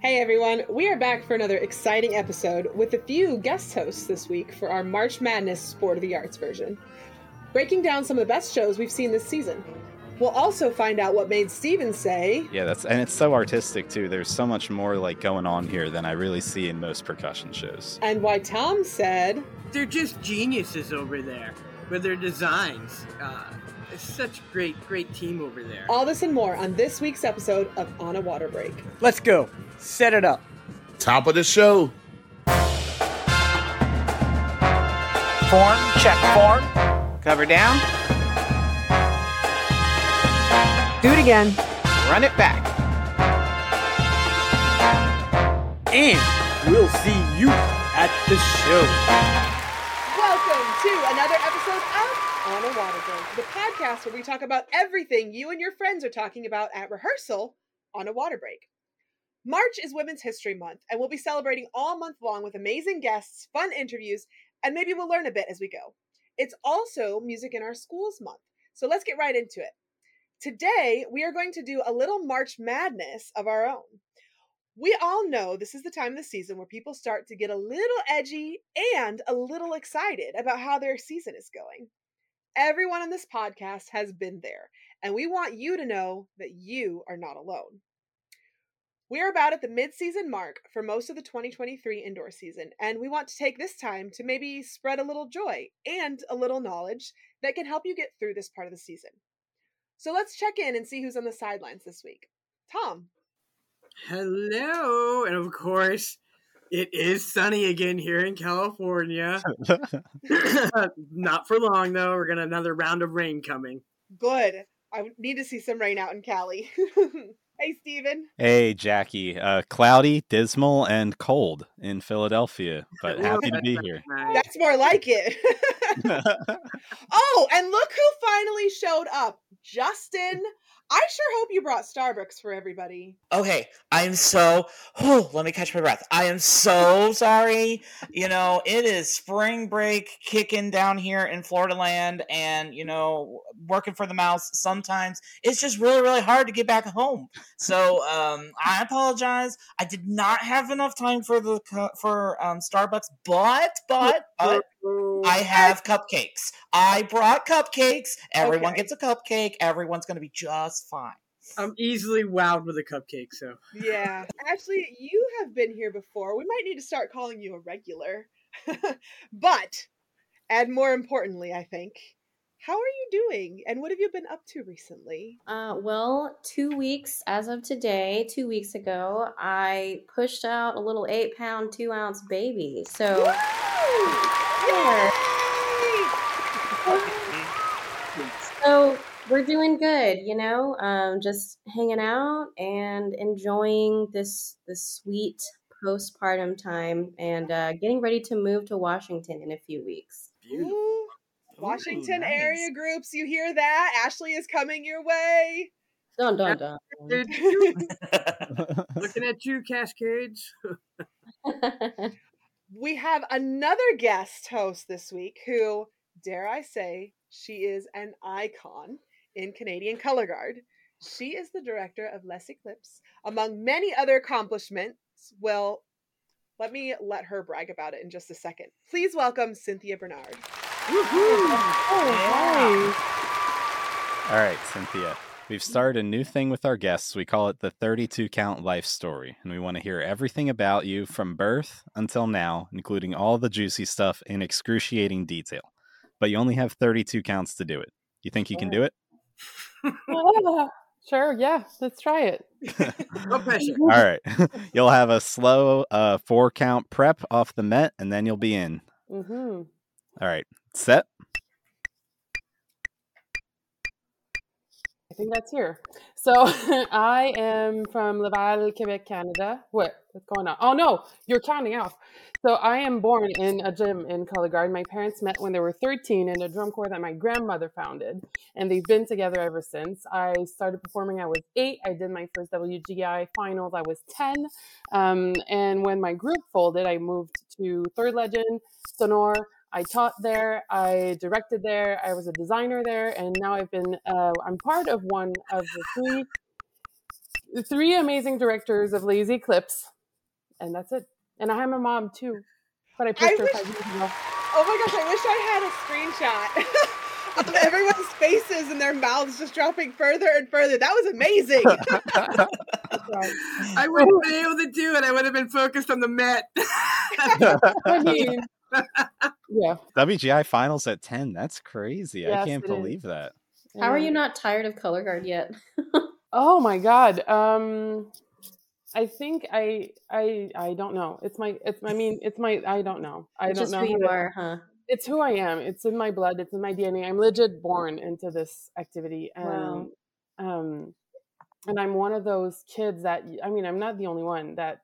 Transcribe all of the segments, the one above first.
Hey everyone, we are back for another exciting episode with a few guest hosts this week for our March Madness Sport of the Arts version, breaking down some of the best shows we've seen this season. We'll also find out what made Stephen say, Yeah, that's and it's so artistic too. There's so much more like going on here than I really see in most percussion shows. and why Thom said, They're just geniuses over there with their designs. Uh, it's such a great, great team over there. all this and more on this week's episode of On a Water Break. Let's go. Set it up. Top of the show. Form, check form. Cover down. Do it again. Run it back. And we'll see you at the show. Welcome to another episode of On a Water Break, the podcast where we talk about everything you and your friends are talking about at rehearsal on a water break. March is Women's History Month, and we'll be celebrating all month long with amazing guests, fun interviews, and maybe we'll learn a bit as we go. It's also Music in Our Schools Month, so let's get right into it. Today, we are going to do a little March madness of our own. We all know this is the time of the season where people start to get a little edgy and a little excited about how their season is going. Everyone on this podcast has been there, and we want you to know that you are not alone. We're about at the mid-season mark for most of the 2023 indoor season, and we want to take this time to maybe spread a little joy and a little knowledge that can help you get through this part of the season. So let's check in and see who's on the sidelines this week. Thom, Hello, and of course, it is sunny again here in California. Not for long though. We're gonna another round of rain coming. good. I need to see some rain out in Cali. hey, Stephen. hey, Jackie. Uh, cloudy, dismal, and cold in Philadelphia, but happy to be here. That's more like it. oh, and look who finally showed up. Justin. I sure hope you brought Starbucks for everybody. Okay, I am so. Oh, let me catch my breath. I am so sorry. You know, it is spring break kicking down here in Florida land, and you know, working for the mouse. Sometimes it's just really, really hard to get back home. So, um, I apologize. I did not have enough time for the for um, Starbucks, but but but I have cupcakes. I brought cupcakes. Everyone Okay. gets a cupcake. Everyone's gonna be just fine. I'm easily wowed with a cupcake. So Yeah. Ashley, you have been here before. We might need to start calling you a regular. but, and more importantly, I think, how are you doing? And what have you been up to recently? Uh, well, two weeks as of today, two weeks ago, I pushed out a little eight pound, two ounce baby. So, yeah. So we're doing good, you know, um, just hanging out and enjoying this this sweet postpartum time, and uh, getting ready to move to Washington in a few weeks. beautiful. Ooh, Washington nice. area groups, you hear that? Ashley is coming your way. Dun dun dun. Dude, Looking at you, Cascades. we have another guest host this week who, dare I say, she is an icon in Canadian color guard. She is the director of Les Eclipses, among many other accomplishments. Well, let me let her brag about it in just a second. Please welcome Cynthia Bernard. Woohoo! Oh, yeah. All right, Cynthia. We've started a new thing with our guests. We call it the 32 count life story. And we want to hear everything about you from birth until now, including all the juicy stuff in excruciating detail. But you only have 32 counts to do it. You think you can do it? Sure, yeah, let's try it. No pressure. All right. you'll have a slow uh, four count prep off the Met, and then you'll be in. hmm All right. Set. I think that's here. So I am from Laval, Quebec, Canada. What? What's going on? Oh no, you're counting off. So I am born in a gym in Color Guard. My parents met when they were 13 in a drum corps that my grandmother founded, and they've been together ever since. I started performing. I was eight. I did my first WGI finals. I was 10, um, and when my group folded, I moved to Third Legend, Sonor. I taught there, I directed there, I was a designer there, and now I've been, uh, I'm part of one of the three three amazing directors of Les Eclipses, and that's it. And I am a mom too, but I pushed I her wish- five years ago. Oh my gosh, I wish I had a screenshot of everyone's faces and their mouths just dropping further and further. That was amazing. Right. I wouldn't have been able to do it. I would have been focused on the Met. I mean, yeah. WGI finals at 10. That's crazy. I can't it is. believe that. How are you not tired of color guard yet? Oh my god. Um I think I I I don't know. It's my it's I mean it's my I don't know. I It's don't just know. who you to- are, huh? It's who I am. It's in my blood. It's in my DNA. I'm legit born into this activity and Wow. um and I'm one of those kids that I mean I'm not the only one that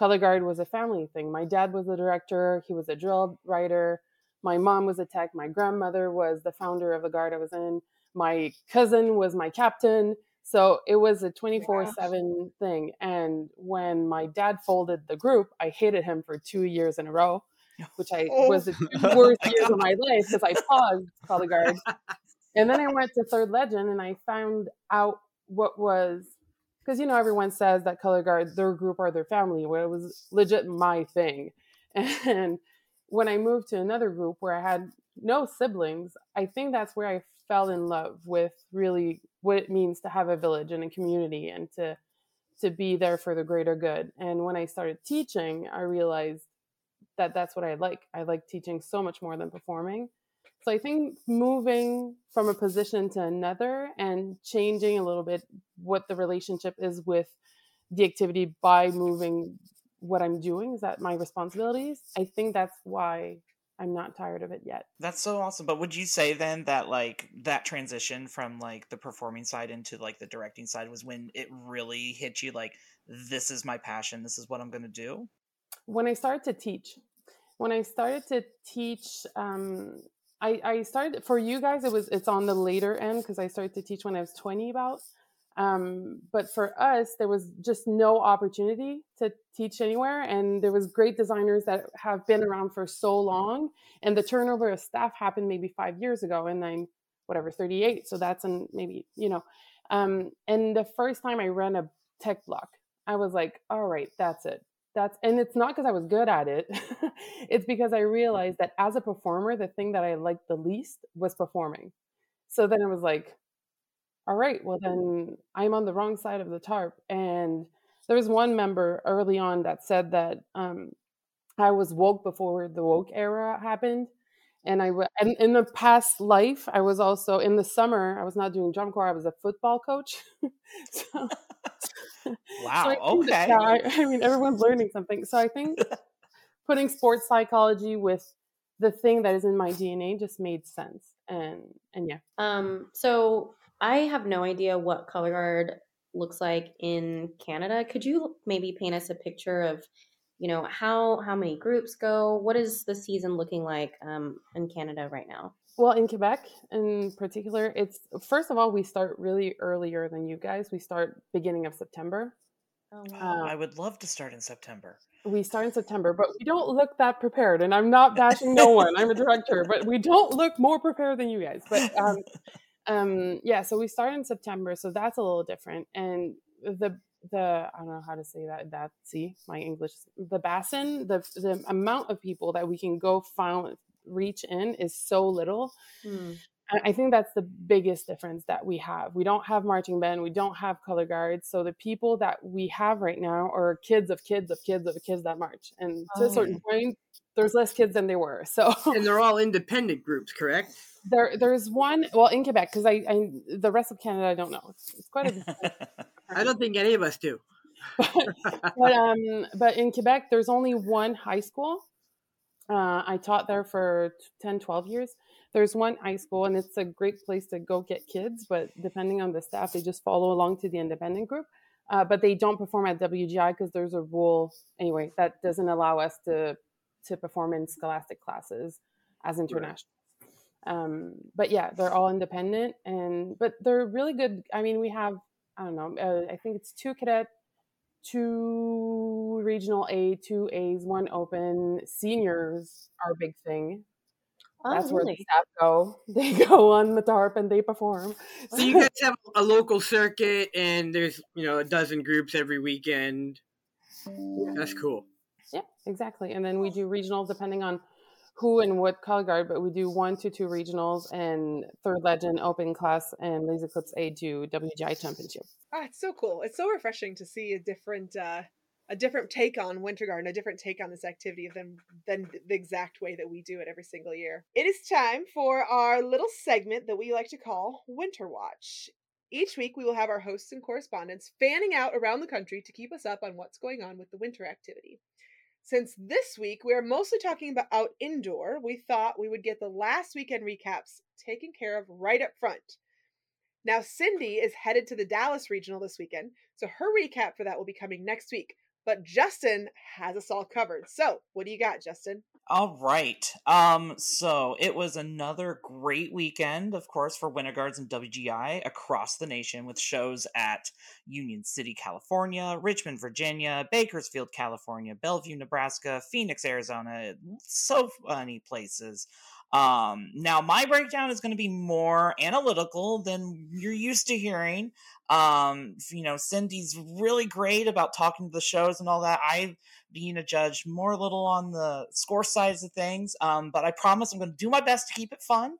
color guard was a family thing. My dad was a director, he was a drill writer. My mom was a tech, my grandmother was the founder of the guard I was in. My cousin was my captain. So it was a 24 7 thing. And when my dad folded the group, I hated him for two years in a row, which I Oh. was the worst years of my life because I paused color guard. And then I went to Third Legend and I found out what was because you know everyone says that color guard their group or their family where it was legit my thing. And when i moved to another group where i had no siblings i think that's where i fell in love with really what it means to have a village and a community and to to be there for the greater good. And when i started teaching i realized that that's what i like. I like teaching so much more than performing so I think moving from a position to another and changing a little bit what the relationship is with the activity by moving what I'm doing is that my responsibilities. I think that's why I'm not tired of it yet. That's so awesome. But would you say then that like that transition from like the performing side into like the directing side was when it really hit you like this is my passion, this is what I'm going to do? when I started to teach, when I started to teach, um, I, I started for you guys. It was it's on the later end because I started to teach when I was twenty about. Um, but for us, there was just no opportunity to teach anywhere, and there was great designers that have been around for so long, and the turnover of staff happened maybe five years ago, and I'm whatever thirty eight, so that's in maybe you know. Um, and the first time I ran a tech block, I was like, all right, that's it that's and it's not because I was good at it. it's because I realized that as a performer, the thing that I liked the least was performing. So then it was like, all right, well then I'm on the wrong side of the tarp. And there was one member early on that said that um, I was woke before the woke era happened. And I w- and in the past life, I was also in the summer. I was not doing drum corps. I was a football coach. so, Wow, I think that- okay. yeah, I, I mean, everyone's learning something. So I think putting sports psychology with the thing that is in my DNA just made sense. And and yeah, Um, so I have no idea what color guard looks like in Canada. Could you maybe paint us a picture of, you know, how how many groups go? What is the season looking like um, in Canada right now? Well, in Quebec in particular, it's first of all we start really earlier than you guys. We start beginning of September. Oh, wow. I would love to start in September. We start in September, but we don't look that prepared. And I'm not bashing no one. I'm a director, but we don't look more prepared than you guys. But um, um, yeah, so we start in September, so that's a little different. And the the I don't know how to say that. That see my English. The basin, the the amount of people that we can go find reach in is so little. Hmm. I I think that's the biggest difference that we have. We don't have marching band, we don't have color guards. So the people that we have right now are kids of kids of kids of kids that march. And to a Oh. certain point, there's less kids than there were. So and they're all independent groups, correct? there there's one well in Quebec because I, I the rest of Canada I don't know. It's, it's quite a I don't think any of us do. but um but in Quebec there's only one high school. Uh, I taught there for 10 12 years. There's one high school and it's a great place to go get kids, but depending on the staff they just follow along to the independent group. Uh, but they don't perform at WGI because there's a rule anyway that doesn't allow us to to perform in scholastic classes as international. Um, but yeah, they're all independent and but they're really good. I mean, we have I don't know. Uh, I think it's two cadet, two regional A, two A's, one open. Seniors are a big thing. Oh, That's where the really? staff go. They go on the tarp and they perform. So you guys have a local circuit, and there's you know a dozen groups every weekend. That's cool. Yeah, exactly. And then we do regionals depending on who and what color guard, but we do one to two regionals and third legend open class and Les Eclipses A to WGI championship. Ah, it's so cool. It's so refreshing to see a different uh a different take on Winter Guard, a different take on this activity than than the exact way that we do it every single year. It is time for our little segment that we like to call Winter Watch. Each week we will have our hosts and correspondents fanning out around the country to keep us up on what's going on with the winter activity. Since this week we are mostly talking about out indoor, we thought we would get the last weekend recaps taken care of right up front. Now, Cindy is headed to the Dallas Regional this weekend, so her recap for that will be coming next week. But Justin has us all covered. So, what do you got, Justin? All right. Um, so it was another great weekend, of course, for Winter Guards and WGI across the nation with shows at Union City, California, Richmond, Virginia, Bakersfield, California, Bellevue, Nebraska, Phoenix, Arizona. So many places. Um, now my breakdown is going to be more analytical than you're used to hearing. Um, you know, Cindy's really great about talking to the shows and all that. I, being a judge, more a little on the score sides of things. Um, but I promise I'm going to do my best to keep it fun.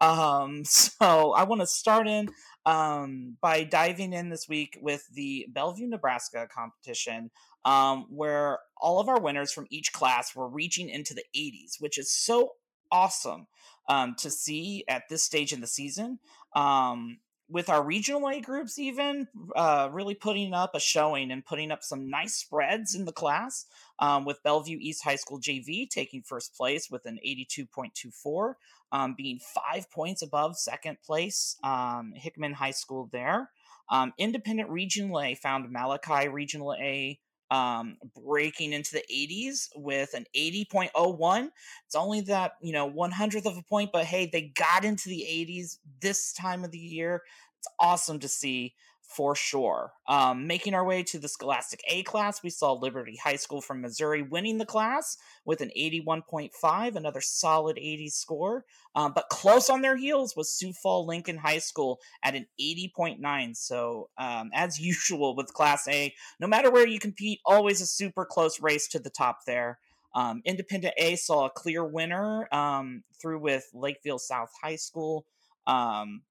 Um, so I want to start in um, by diving in this week with the Bellevue, Nebraska competition, um, where all of our winners from each class were reaching into the 80s, which is so awesome um, to see at this stage in the season. Um, with our regional A groups, even uh, really putting up a showing and putting up some nice spreads in the class. Um, with Bellevue East High School JV taking first place with an 82.24, um, being five points above second place um, Hickman High School there. Um, Independent Regional A found Malachi Regional A um, breaking into the 80s with an 80.01. It's only that, you know, 100th of a point, but hey, they got into the 80s this time of the year. It's awesome to see for sure. Um, making our way to the Scholastic A class, we saw Liberty High School from Missouri winning the class with an 81.5, another solid 80 score. Um, but close on their heels was Sioux Fall Lincoln High School at an 80.9. So, um, as usual with Class A, no matter where you compete, always a super close race to the top there. Um, Independent A saw a clear winner um, through with Lakeville South High School. Um,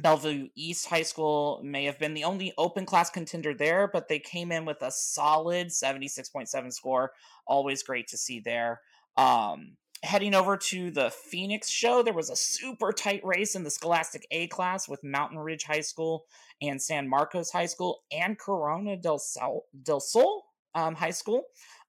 Bellevue East High School may have been the only open class contender there, but they came in with a solid 76.7 score. Always great to see there. Um, heading over to the Phoenix show, there was a super tight race in the Scholastic A class with Mountain Ridge High School and San Marcos High School and Corona del Sol, del Sol um, High School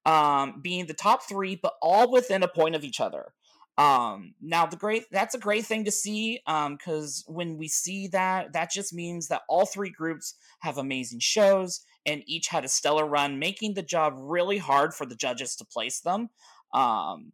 um, being the top three, but all within a point of each other. Um, now the great that's a great thing to see because when we see that, that just means that all three groups have amazing shows and each had a stellar run, making the job really hard for the judges to place them. Um,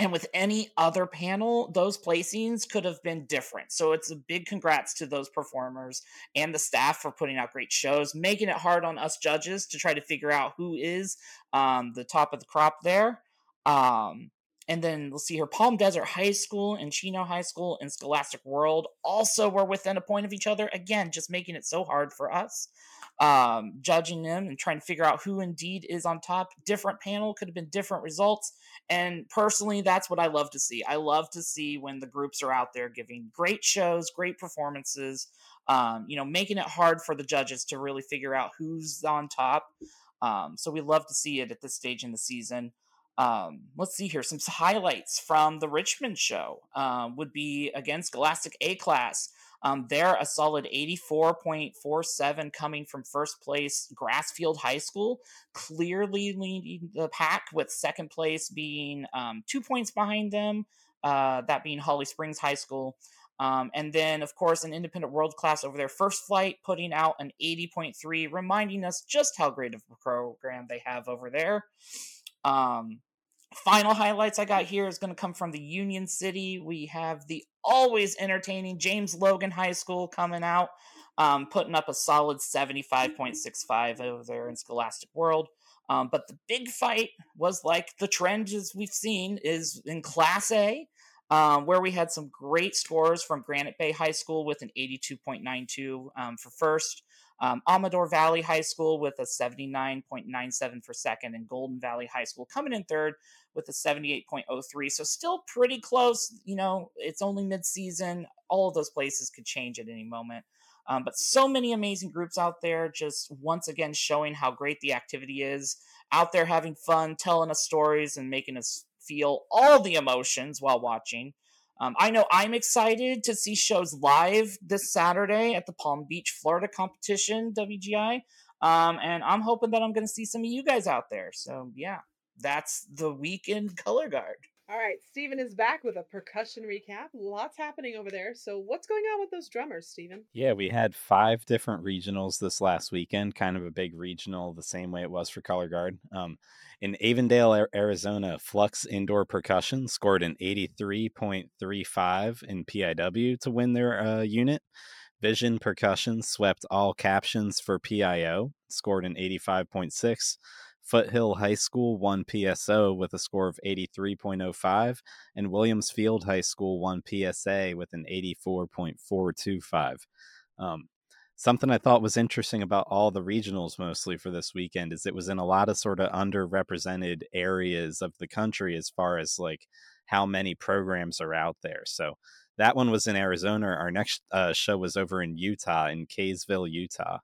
and with any other panel, those placings could have been different. So it's a big congrats to those performers and the staff for putting out great shows, making it hard on us judges to try to figure out who is um, the top of the crop there. Um, and then we'll see here Palm Desert High School and Chino High School and Scholastic World also were within a point of each other. Again, just making it so hard for us. Um, judging them and trying to figure out who indeed is on top. Different panel could have been different results. And personally, that's what I love to see. I love to see when the groups are out there giving great shows, great performances, um, you know, making it hard for the judges to really figure out who's on top. Um, so we love to see it at this stage in the season. Um, let's see here. Some highlights from the Richmond show um, would be against Galactic A class. Um, they're a solid 84.47 coming from first place Grassfield High School, clearly leading the pack with second place being um, two points behind them, uh, that being Holly Springs High School. Um, and then, of course, an independent world class over their first flight, putting out an 80.3, reminding us just how great of a program they have over there. Um, final highlights I got here is going to come from the Union City. We have the always entertaining James Logan High School coming out, um, putting up a solid 75.65 over there in Scholastic World. Um, but the big fight was like the trend as we've seen is in Class A. um, where we had some great scores from Granite Bay High School with an 82.92 um, for first, um, Amador Valley High School with a 79.97 for second, and Golden Valley High School coming in third with a 78.03. So still pretty close. You know, it's only mid-season. All of those places could change at any moment. Um, but so many amazing groups out there, just once again showing how great the activity is. Out there having fun, telling us stories, and making us feel all the emotions while watching. Um, I know I'm excited to see shows live this Saturday at the Palm Beach, Florida competition, WGI. Um, and I'm hoping that I'm going to see some of you guys out there. So, yeah, that's the weekend color guard. All right, Stephen is back with a percussion recap. Lots happening over there. So, what's going on with those drummers, Stephen? Yeah, we had five different regionals this last weekend, kind of a big regional, the same way it was for Color Guard. Um, in Avondale, Arizona, Flux Indoor Percussion scored an 83.35 in PIW to win their uh, unit. Vision Percussion swept all captions for PIO, scored an 85.6. Foothill High School won PSO with a score of 83.05, and Williams Field High School won PSA with an 84.425. Um, something I thought was interesting about all the regionals mostly for this weekend is it was in a lot of sort of underrepresented areas of the country as far as like how many programs are out there. So that one was in Arizona. Our next uh, show was over in Utah, in Kaysville, Utah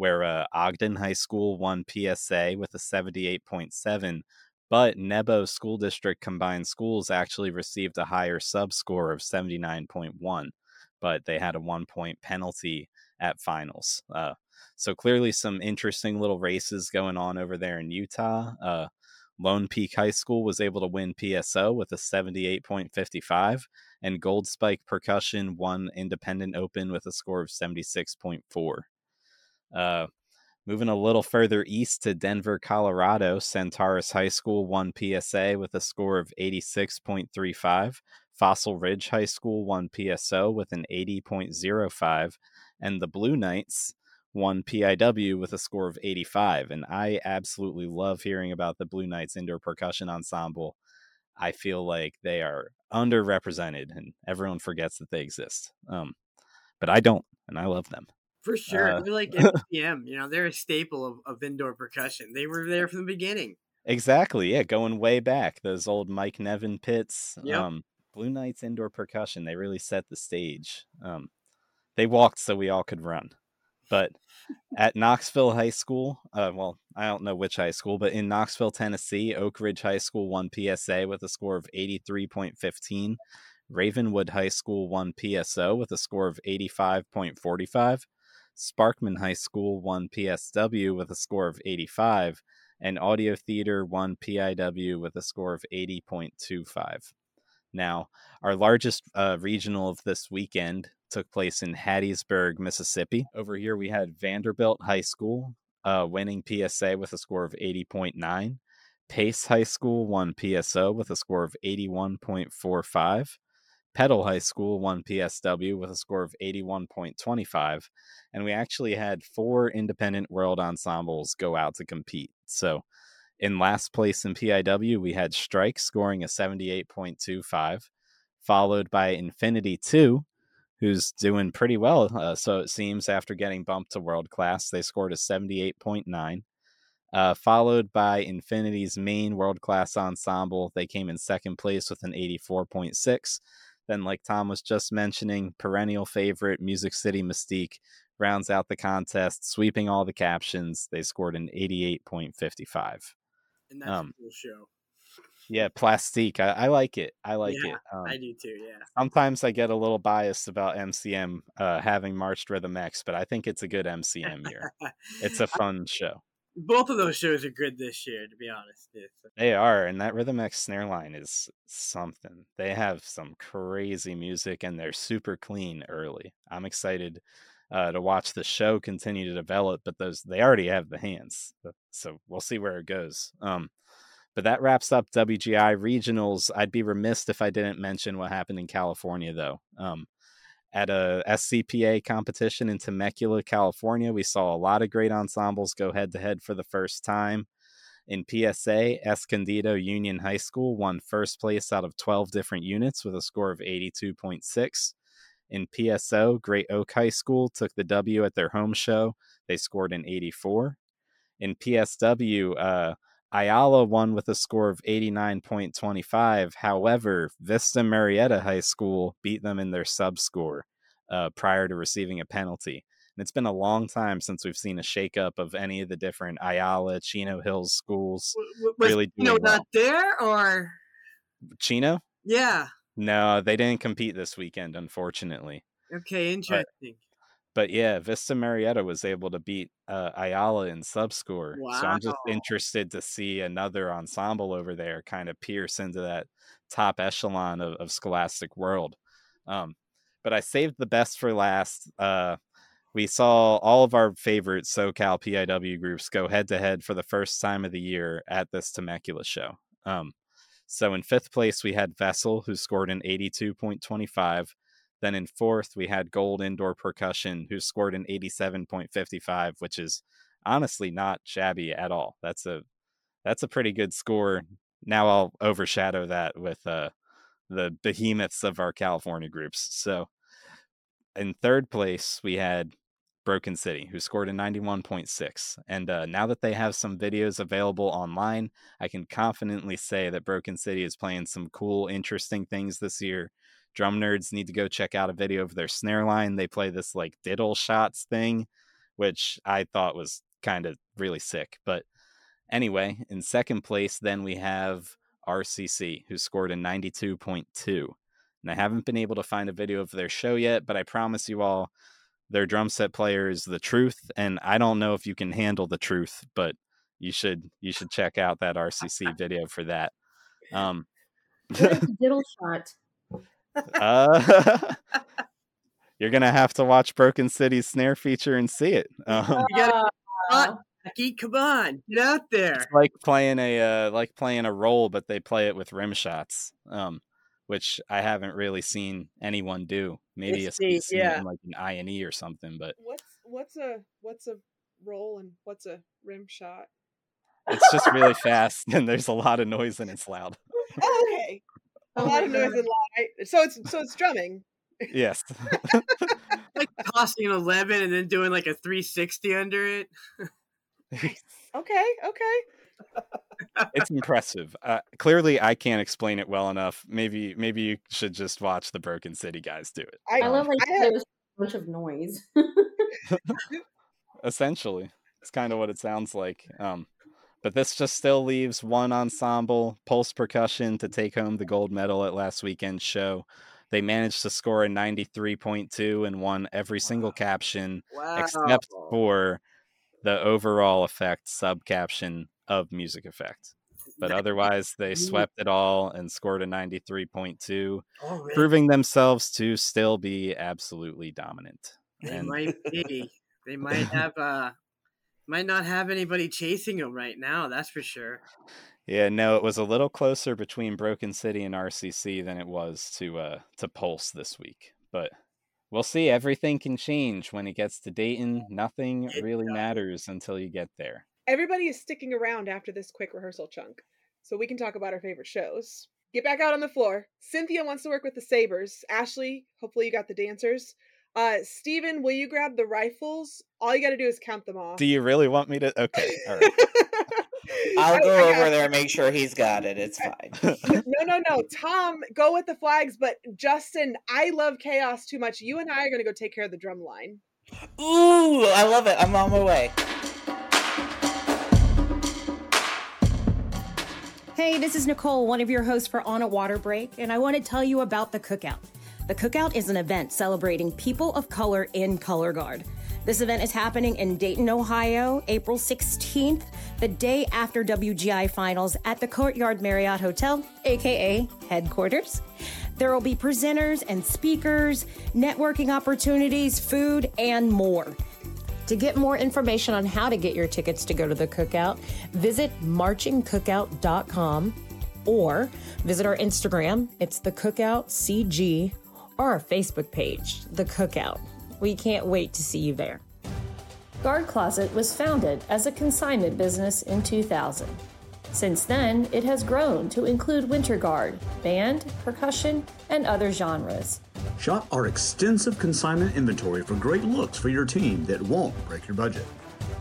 where uh, Ogden High School won PSA with a 78.7, but Nebo School District Combined Schools actually received a higher sub score of 79.1, but they had a one point penalty at finals. Uh, so clearly, some interesting little races going on over there in Utah. Uh, Lone Peak High School was able to win PSO with a 78.55, and Gold Spike Percussion won Independent Open with a score of 76.4. Uh, moving a little further east to Denver, Colorado, Centaurus High School won PSA with a score of 86.35. Fossil Ridge High School won PSO with an 80.05. And the Blue Knights won PIW with a score of 85. And I absolutely love hearing about the Blue Knights Indoor Percussion Ensemble. I feel like they are underrepresented and everyone forgets that they exist. Um, but I don't, and I love them. For sure. Uh, they're like MCM, you know, they're a staple of, of indoor percussion. They were there from the beginning. Exactly. Yeah, going way back. Those old Mike Nevin pits. Yep. Um, Blue Knights indoor percussion, they really set the stage. Um, they walked so we all could run. But at Knoxville High School, uh, well, I don't know which high school, but in Knoxville, Tennessee, Oak Ridge High School won PSA with a score of 83.15. Ravenwood High School won PSO with a score of 85.45. Sparkman High School won PSW with a score of 85, and Audio Theater won PIW with a score of 80.25. Now, our largest uh, regional of this weekend took place in Hattiesburg, Mississippi. Over here, we had Vanderbilt High School uh, winning PSA with a score of 80.9. Pace High School won PSO with a score of 81.45. Petal High School won PSW with a score of 81.25. And we actually had four independent world ensembles go out to compete. So in last place in PIW, we had Strike scoring a 78.25, followed by Infinity 2, who's doing pretty well. Uh, so it seems after getting bumped to world class, they scored a 78.9. Uh, followed by Infinity's main world class ensemble. They came in second place with an 84.6. Then, like Thom was just mentioning, perennial favorite Music City Mystique rounds out the contest, sweeping all the captions. They scored an 88.55. And that's um, a cool show. Yeah, plastique. I, I, like it. I like yeah, it. Um, I do too. Yeah. Sometimes I get a little biased about MCM uh, having marched Rhythm X, but I think it's a good MCM year. it's a fun show both of those shows are good this year, to be honest. They are, and that Rhythm X snare line is something. They have some crazy music, and they're super clean early. I'm excited uh, to watch the show continue to develop, but those they already have the hands, so we'll see where it goes. Um, but that wraps up WGI regionals. I'd be remiss if I didn't mention what happened in California, though. Um, at a SCPA competition in Temecula, California. We saw a lot of great ensembles go head to head for the first time. In PSA, Escondido Union High School won first place out of 12 different units with a score of 82.6. In PSO, Great Oak High School took the W at their home show. They scored an 84. In PSW, uh, Ayala won with a score of 89.25. However, Vista Murrieta High School beat them in their sub score uh, prior to receiving a penalty. And it's been a long time since we've seen a shakeup of any of the different Ayala, Chino Hills schools. Was really Chino well. not there or Chino? yeah? No, they didn't compete this weekend, unfortunately. Okay, interesting. But yeah, Vista Murrieta was able to beat uh, Ayala in sub score. So I'm just interested to see another ensemble over there kind of pierce into that top echelon of, of Scholastic World. Um, but I saved the best for last. Uh, we saw all of our favorite SoCal PIW groups go head to head for the first time of the year at this Temecula show. Um, so in fifth place, we had Vessel, who scored an 82.25. Then in fourth, we had Gold Indoor Percussion, who scored an 87.55, which is honestly not shabby at all. That's a that's a pretty good score. Now I'll overshadow that with uh, the behemoths of our California groups. So in third place, we had Broken City, who scored a 91.6. And uh, now that they have some videos available online, I can confidently say that Broken City is playing some cool, interesting things this year. Drum nerds need to go check out a video of their snare line. They play this like diddle shots thing, which I thought was kind of really sick. But anyway, in second place, then we have RCC, who scored a 92.2. And I haven't been able to find a video of their show yet, but I promise you all, their drum set player is the truth. And I don't know if you can handle the truth, but you should you should check out that RCC video for that. Um, What is a diddle shot? Uh, you're gonna have to watch Broken City's snare feature and see it. Um, You gotta Uh, Becky, come on, get out there. it's like playing a uh, like playing a roll, but they play it with rim shots, um, which I haven't really seen anyone do. Maybe It's a the- seen yeah. in like an I and E or something, but What's what's a what's a roll and what's a rim shot? it's just really fast and there's a lot of noise and it's loud. Okay. A Oh lot of noise and light. So it's so it's drumming. Yes. Like tossing an eleven and then doing like a three sixty under it. Okay, okay. it's impressive. Uh, clearly, I can't explain it well enough. Maybe, maybe you should just watch the Broken City guys do it. I, I love like I have- it was a bunch of noise. Essentially, it's kind of what it sounds like. Um, but this just still leaves one ensemble, Pulse Percussion, to take home the gold medal at last weekend's show. They managed to score a 93.2 and won every single caption Wow. except for the overall effect sub caption of music effect. But otherwise, they swept it all and scored a 93.2, Already. proving themselves to still be absolutely dominant. They And might be. They might have uh might not have anybody chasing them right now, that's for sure. yeah, no, it was a little closer between Broken City and RCC than it was to uh to Pulse this week. But we'll see. Everything can change when it gets to Dayton. Nothing It really does. matters until you get there. everybody is sticking around after this quick rehearsal chunk, so we can talk about our favorite shows. Get back out on the floor. Cynthia wants to work with the sabers. Ashley, hopefully you got the dancers. Uh, Stephen, will you grab the rifles? All you got to do is count them off. Do you really want me to? Okay, all right. I'll go I got over there and make sure he's got it. It's fine. no, no, no. Thom, go with the flags. But Justin, I love chaos too much. You and I are going to go take care of the drum line. Ooh, I love it. I'm on my way. Hey, this is Nicole, one of your hosts for On a Water Break, and I want to tell you about the Cookout. The Cookout is an event celebrating people of color in Color Guard. This event is happening in Dayton, Ohio, April 16th, the day after WGI finals at the Courtyard Marriott Hotel, aka headquarters. There will be presenters and speakers, networking opportunities, food, and more. To get more information on how to get your tickets to go to the cookout, visit marchingcookout.com or visit our Instagram. It's the Cookout CG or our Facebook page, The Cookout. We can't wait to see you there. Guard Closet was founded as a consignment business in 2000. Since then, it has grown to include winter guard, band, percussion, and other genres. Shop our extensive consignment inventory for great looks for your team that won't break your budget.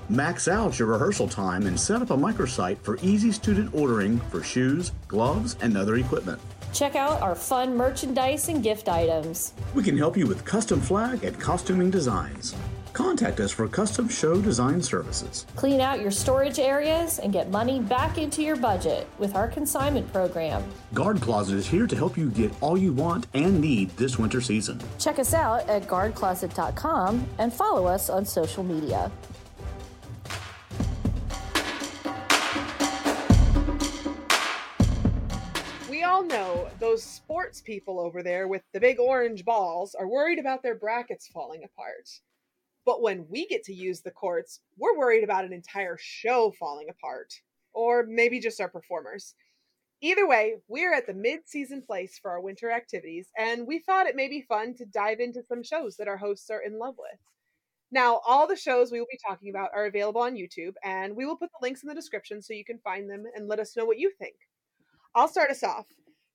Max out your rehearsal time and set up a microsite for easy student ordering for shoes, gloves, and other equipment. Check out our fun merchandise and gift items. We can help you with custom flag and costuming designs. Contact us for custom show design services. Clean out your storage areas and get money back into your budget with our consignment program. Guard Closet is here to help you get all you want and need this winter season. Check us out at guardcloset.com and follow us on social media. All know those sports people over there with the big orange balls are worried about their brackets falling apart. But when we get to use the courts, we're worried about an entire show falling apart. Or maybe just our performers. Either way, we're at the mid season place for our winter activities, and we thought it may be fun to dive into some shows that our hosts are in love with. Now, all the shows we will be talking about are available on YouTube, and we will put the links in the description so you can find them and let us know what you think. I'll start us off.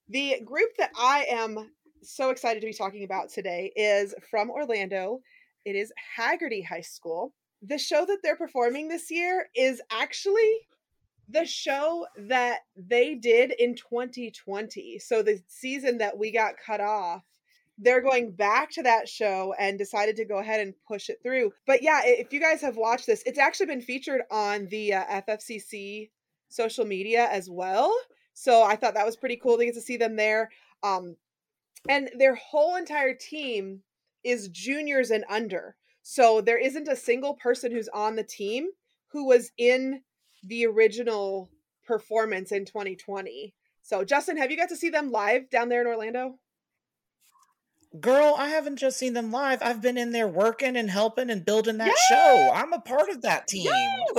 The group that I am so excited to be talking about today is from Orlando. It is Hagerty High School. The show that they're performing this year is actually the show that they did in 2020. So the season that we got cut off, they're going back to that show and decided to go ahead and push it through. But yeah, if you guys have watched this, it's actually been featured on the uh, FFCC social media as well. So I thought that was pretty cool to get to see them there. Um, and their whole entire team is juniors and under. So there isn't a single person who's on the team who was in the original performance in 2020. So Justin, have you got to see them live down there in Orlando? Girl, I haven't just seen them live. I've been in there working and helping and building that show. I'm a part of that team.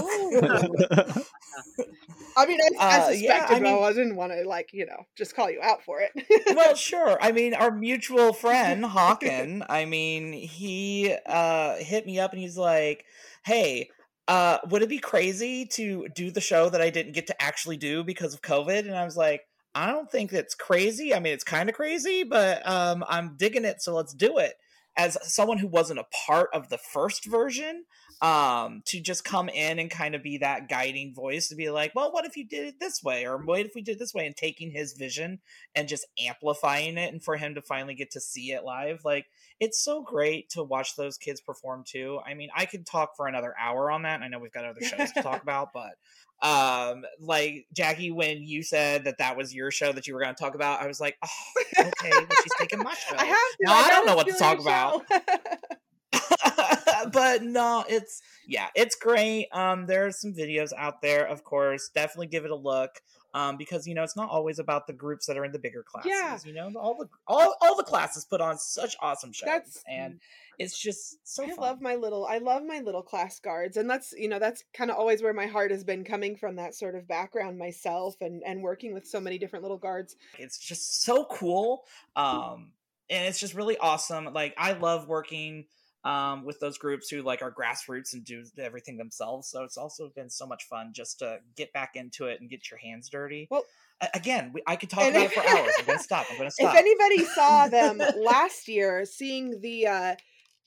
I mean, I, I Uh, suspected, yeah, I mean- I didn't want to like you know just call you out for it. well, sure. I mean, our mutual friend Haakon. I mean, he uh, hit me up and he's like, "Hey, uh, would it be crazy to do the show that I didn't get to actually do because of COVID?" And I was like, "I don't think that's crazy. I mean, it's kind of crazy, but um, I'm digging it, so let's do it." As someone who wasn't a part of the first version, um, to just come in and kind of be that guiding voice to be like, well, what if you did it this way, or what if we did it this way, and taking his vision and just amplifying it, and for him to finally get to see it live, like it's so great to watch those kids perform too. I mean, I could talk for another hour on that. and I know we've got other shows to talk about, but um, like Jackie, when you said that that was your show that you were going to talk about, I was like, oh, okay, well, she's taking my show. I have to. Now, I don't know what to talk about. but no, it's yeah, it's great. Um, there are some videos out there, of course. Definitely give it a look. Um, because you know it's not always about the groups that are in the bigger classes. Yeah. You know, all the all, all the classes put on such awesome shows, That's- and it's just so I fun. love my little I love my little class guards and that's you know that's kind of always where my heart has been coming from that sort of background myself and and working with so many different little guards. it's just so cool um and it's just really awesome like i love working um with those groups who like are grassroots and do everything themselves. So it's also been so much fun just to get back into it and get your hands dirty. Well- again we, i could talk about it for hours. I'm gonna stop. I'm gonna stop. If anybody saw them last year, seeing the uh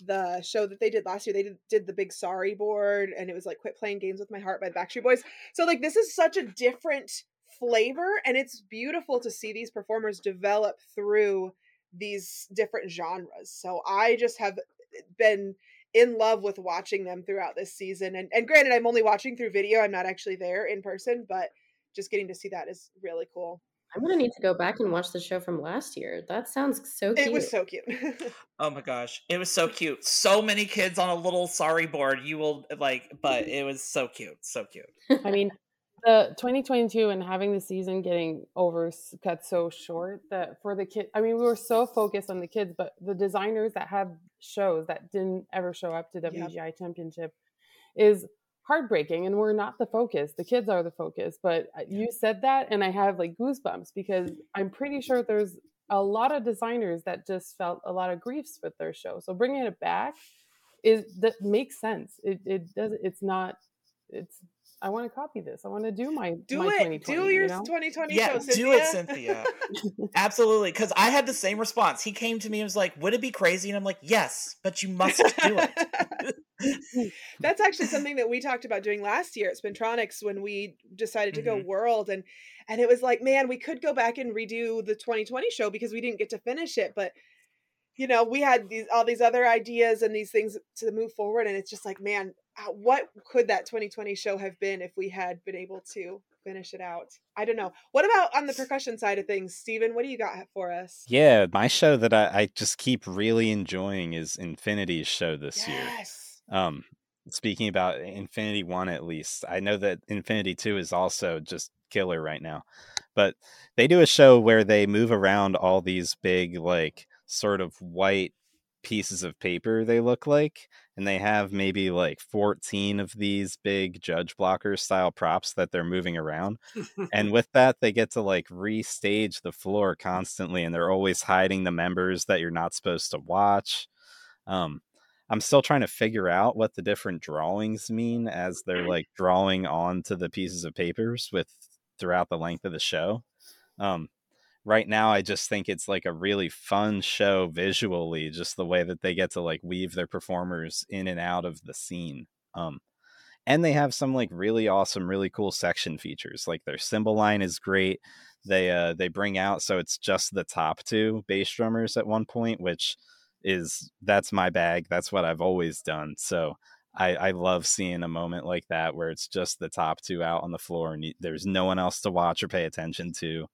the show that they did last year, they did, did the big sorry board and it was like quit playing games with my heart by the Backstreet Boys. So like this is such a different flavor and it's beautiful to see these performers develop through these different genres. So I just have been in love with watching them throughout this season. And and granted I'm only watching through video, I'm not actually there in person, but just getting to see that is really cool. I'm gonna need to go back and watch the show from last year. That sounds so cute. It was so cute. oh my gosh it was so cute so many kids on a little sorry board you will like but it was so cute so cute I mean, the 2022 and having the season getting over cut so short that for the kid, I mean, we were so focused on the kids, but the designers that have shows that didn't ever show up to WGI Championship is heartbreaking, and we're not the focus. The kids are the focus. But uh, you said that, and I have like goosebumps because I'm pretty sure there's a lot of designers that just felt a lot of griefs with their show. So bringing it back is that makes sense. It it does. It's not. It's I want to copy this. I want to do my Do my it. 2020, Do you your know? 2020 Yeah, show, Cynthia. do it, Cynthia. Absolutely, because I had the same response. He came to me and was like, "Would it be crazy?" And I'm like, "Yes, but you must do it." That's actually something that we talked about doing last year at Spintronix when we decided to go Mhm. world and and it was like, man, we could go back and redo the 2020 show because we didn't get to finish it, but you know, we had these all these other ideas and these things to move forward and it's just like, man, what could that 2020 show have been if we had been able to finish it out? I don't know. What about on the percussion side of things, Stephen? What do you got for us? Yeah, my show that I, I just keep really enjoying is Infinity's show this year. Yes. Um, speaking about Infinity One, at least I know that Infinity Two is also just killer right now, but they do a show where they move around all these big, like, sort of white pieces of paper. They look like, and they have maybe like fourteen of these big judge blocker style props that they're moving around, and with that, they get to like restage the floor constantly, and they're always hiding the members that you're not supposed to watch. Um, I'm still trying to figure out what the different drawings mean as they're like drawing onto the pieces of papers with throughout the length of the show. Um, right now, I just think it's like a really fun show visually, just the way that they get to like weave their performers in and out of the scene. Um, and they have some like really awesome, really cool section features. Like their cymbal line is great. They uh they bring out so it's just the top two bass drummers at one point, which is that's my bag. That's what I've always done. So I, I love seeing a moment like that where it's just the top two out on the floor and you, there's no one else to watch or pay attention to.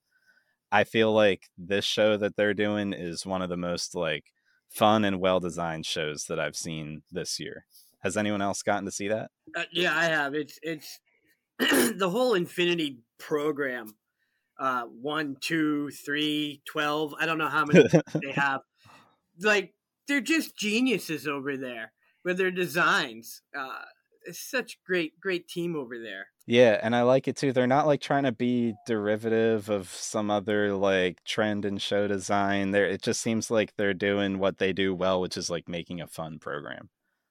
I feel like this show that they're doing is one of the most like fun and well designed shows that I've seen this year. Has anyone else gotten to see that? Uh, yeah, I have. It's it's the whole Infinity program. Uh, one, two, three, twelve. I don't know how many they have. Like they're just geniuses over there with their designs. Uh, it's such great, great team over there. Yeah, and I like it too. They're not like trying to be derivative of some other like trend in show design. There it just seems like they're doing what they do well, which is like making a fun program.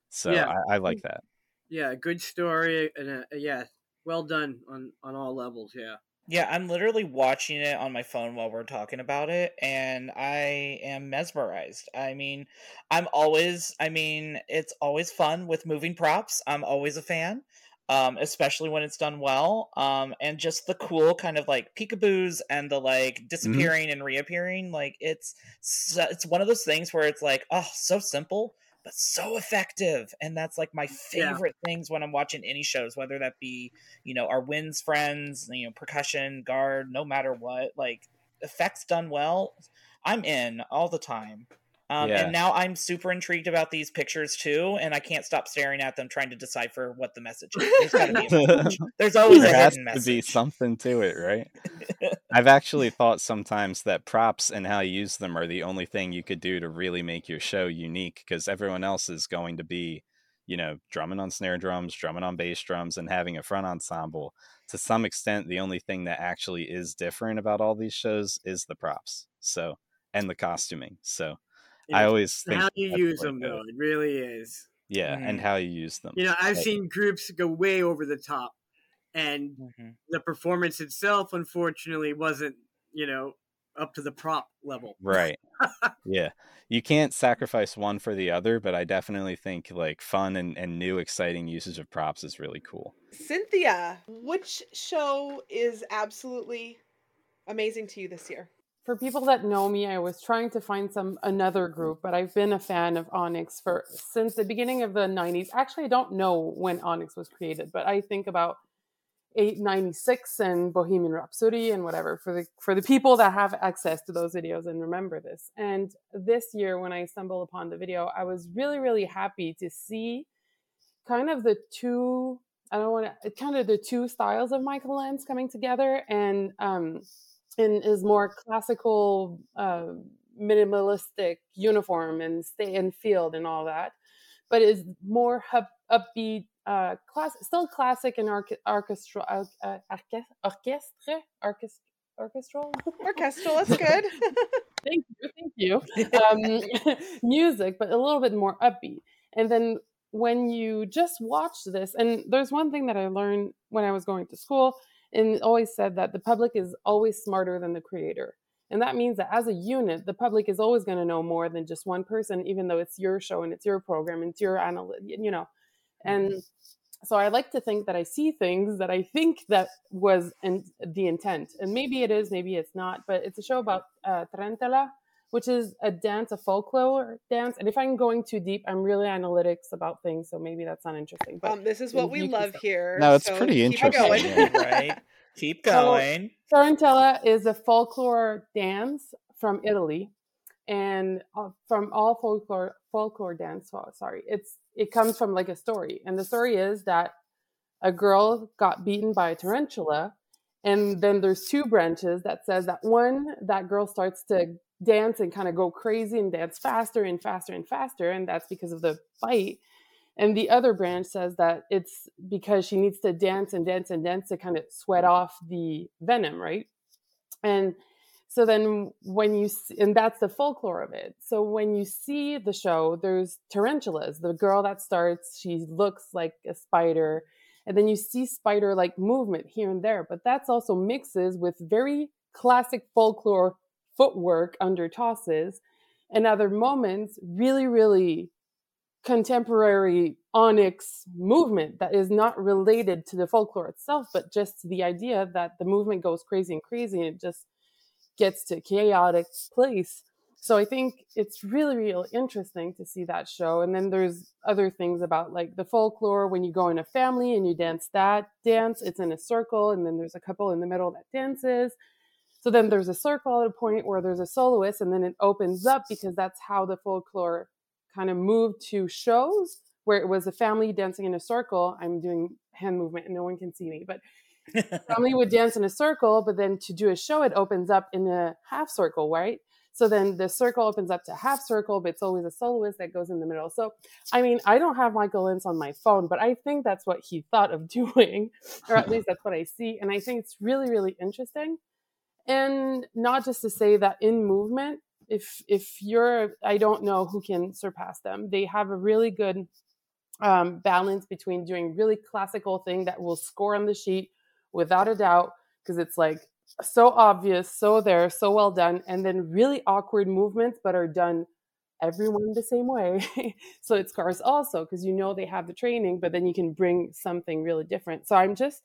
So Yeah. I, I like that. Yeah, good story and uh, yeah, well done on on all levels. Yeah. Yeah, I'm literally watching it on my phone while we're talking about it, and I am mesmerized. I mean, I'm always, I mean, it's always fun with moving props. I'm always a fan, um, especially when it's done well. Um, and just the cool kind of like peekaboos and the like disappearing and reappearing. Like it's, so, it's one of those things where it's like, oh, so simple. But so effective, and that's like my Yeah. favorite things when I'm watching any shows, whether that be you know, our wins friends, you know, percussion, guard, no matter what, like effects done well, I'm in all the time. Um, Yeah. And now I'm super intrigued about these pictures too, and I can't stop staring at them, trying to decipher what the message is. There's, gotta be a message. There's always there a has hidden to be something to it, right? I've actually thought sometimes that props and how you use them are the only thing you could do to really make your show unique because everyone else is going to be, you know, drumming on snare drums, drumming on bass drums, and having a front ensemble. To some extent, the only thing that actually is different about all these shows is the props. So, and the costuming. So, I always think how you use them though, it really is. Yeah, and how you use them. You know, I've Like- seen groups go way over the top, and Mm-hmm. the performance itself, unfortunately, wasn't you know up to the prop level. Right. yeah. You can't sacrifice one for the other, but I definitely think like fun and, and new exciting usage of props is really cool. Cynthia, which show is absolutely amazing to you this year? For people that know me, I was trying to find some another group, but I've been a fan of Onyx for since the beginning of the 90s. Actually, I don't know when Onyx was created, but I think about 896 and Bohemian Rhapsody and whatever for the for the people that have access to those videos and remember this. And this year when I stumbled upon the video, I was really really happy to see kind of the two I don't want to kind of the two styles of Michael Lentz coming together and um in his more classical uh, minimalistic uniform and stay in field and all that but is more up, upbeat uh class still classic and orche- orchestral uh, uh, orche- orchestre orchest- orchestral? Orchestral, that's good. thank you thank you. Um music but a little bit more upbeat. And then when you just watch this, and there's one thing that I learned when I was going to school, and always said that the public is always smarter than the creator. And that means that as a unit, the public is always going to know more than just one person, even though it's your show and it's your program and it's your analyst, you know. And so I like to think that I see things that I think that was in the intent, and maybe it is, maybe it's not. But it's a show about uh, which is a dance, a folklore dance. And if I'm going too deep, I'm really analytics about things, so maybe that's not interesting. But um, this is what we love here. No, it's so pretty keep interesting. going. right? Keep going. So, Tarantella is a folklore dance from Italy, and uh, from all folklore folklore dance. well, Sorry, it's it comes from like a story, and the story is that a girl got beaten by a tarantula, and then there's two branches that says that one that girl starts to dance and kind of go crazy and dance faster and faster and faster, and that's because of the bite. And the other branch says that it's because she needs to dance and dance and dance to kind of sweat off the venom, right? And so then when you see, and that's the folklore of it. So when you see the show, there's tarantulas. The girl that starts, she looks like a spider, and then you see spider like movement here and there. But that's also mixes with very classic folklore footwork under tosses, and other moments really, really contemporary onyx movement that is not related to the folklore itself, but just to the idea that the movement goes crazy and crazy and it just gets to chaotic place. So I think it's really, really interesting to see that show. And then there's other things about like the folklore when you go in a family and you dance that dance, it's in a circle, and then there's a couple in the middle that dances. So then there's a circle at a point where there's a soloist, and then it opens up because that's how the folklore kind of moved to shows where it was a family dancing in a circle. I'm doing hand movement and no one can see me, but family would dance in a circle, but then to do a show, it opens up in a half circle, right? So then the circle opens up to half circle, but it's always a soloist that goes in the middle. So, I mean, I don't have Michael Lentz on my phone, but I think that's what he thought of doing, or at least that's what I see. And I think it's really, really interesting. And not just to say that in movement, if if you're i don't know who can surpass them. They have a really good um, balance between doing really classical thing that will score on the sheet without a doubt because it's like so obvious so there so well done and then really awkward movements but are done everyone the same way. So it scars also because you know they have the training but then you can bring something really different. So i'm just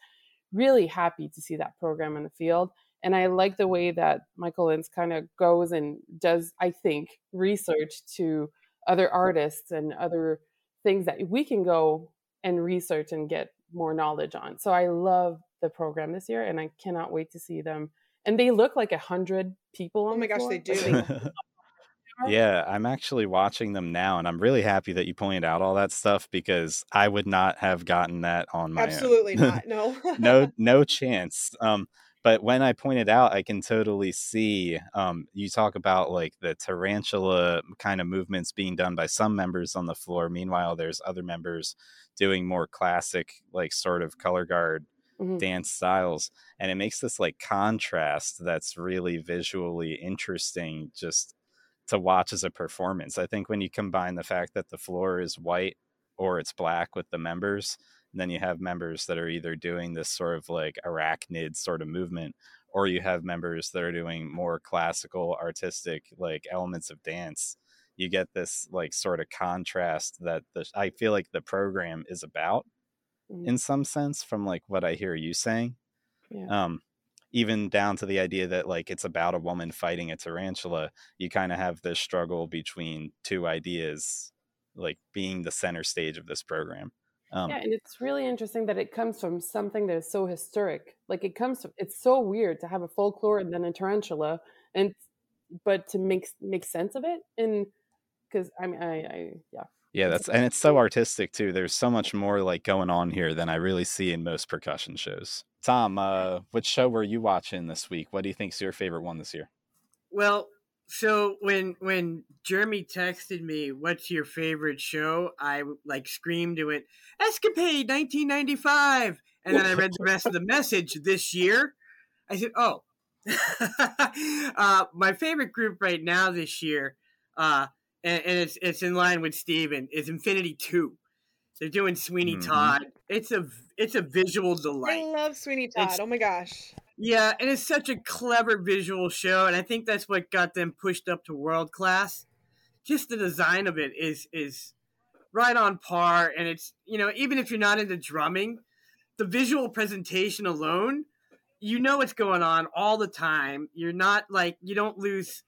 really happy to see that program in the field and I like the way that Michael Lentz kind of goes and does, I think, research to other artists and other things that we can go and research and get more knowledge on. So I love the program this year, and I cannot wait to see them. And they look like a hundred people. On Oh my the gosh, floor. they do. yeah, I'm actually watching them now, and I'm really happy that you pointed out all that stuff because I would not have gotten that on my own. Absolutely not. No. no, no chance. Um, but when I pointed out, I can totally see. Um, you talk about like the tarantula kind of movements being done by some members on the floor. Meanwhile, there's other members doing more classic, like sort of color guard Mhm. dance styles, and it makes this like contrast that's really visually interesting. Just to watch as a performance. I think when you combine the fact that the floor is white or it's black with the members, and then you have members that are either doing this sort of like arachnid sort of movement, or you have members that are doing more classical, artistic like elements of dance. You get this like sort of contrast that the, I feel like the program is about Mhm. in some sense from like what I hear you saying Yeah. um even down to the idea that like it's about a woman fighting a tarantula you kind of have this struggle between two ideas like being the center stage of this program um yeah, and it's really interesting that it comes from something that is so historic. Like it comes from, it's so weird to have a folklore and then a tarantula, and but to make make sense of it, and because I mean, I, I yeah, yeah that's and it's so artistic too there's so much more like going on here than i really see in most percussion shows. Thom uh which show were you watching this week? What do you think's your favorite one this year? Well, so when when Jeremy texted me, "What's your favorite show?" I like screamed and went, "Escapade 1995," and then I read the rest of the message this year. I said, "Oh." uh, my favorite group right now this year, uh, and, and it's it's in line with Stephen, is Infinity Two. They're doing Sweeney Mhm. Todd. It's a it's a visual delight. I love Sweeney Todd. It's- oh my gosh. Yeah, and it's such a clever visual show, and I think that's what got them pushed up to world class. Just the design of it is is right on par, and it's you know even if you're not into drumming, the visual presentation alone, you know what's going on all the time. You're not like you don't lose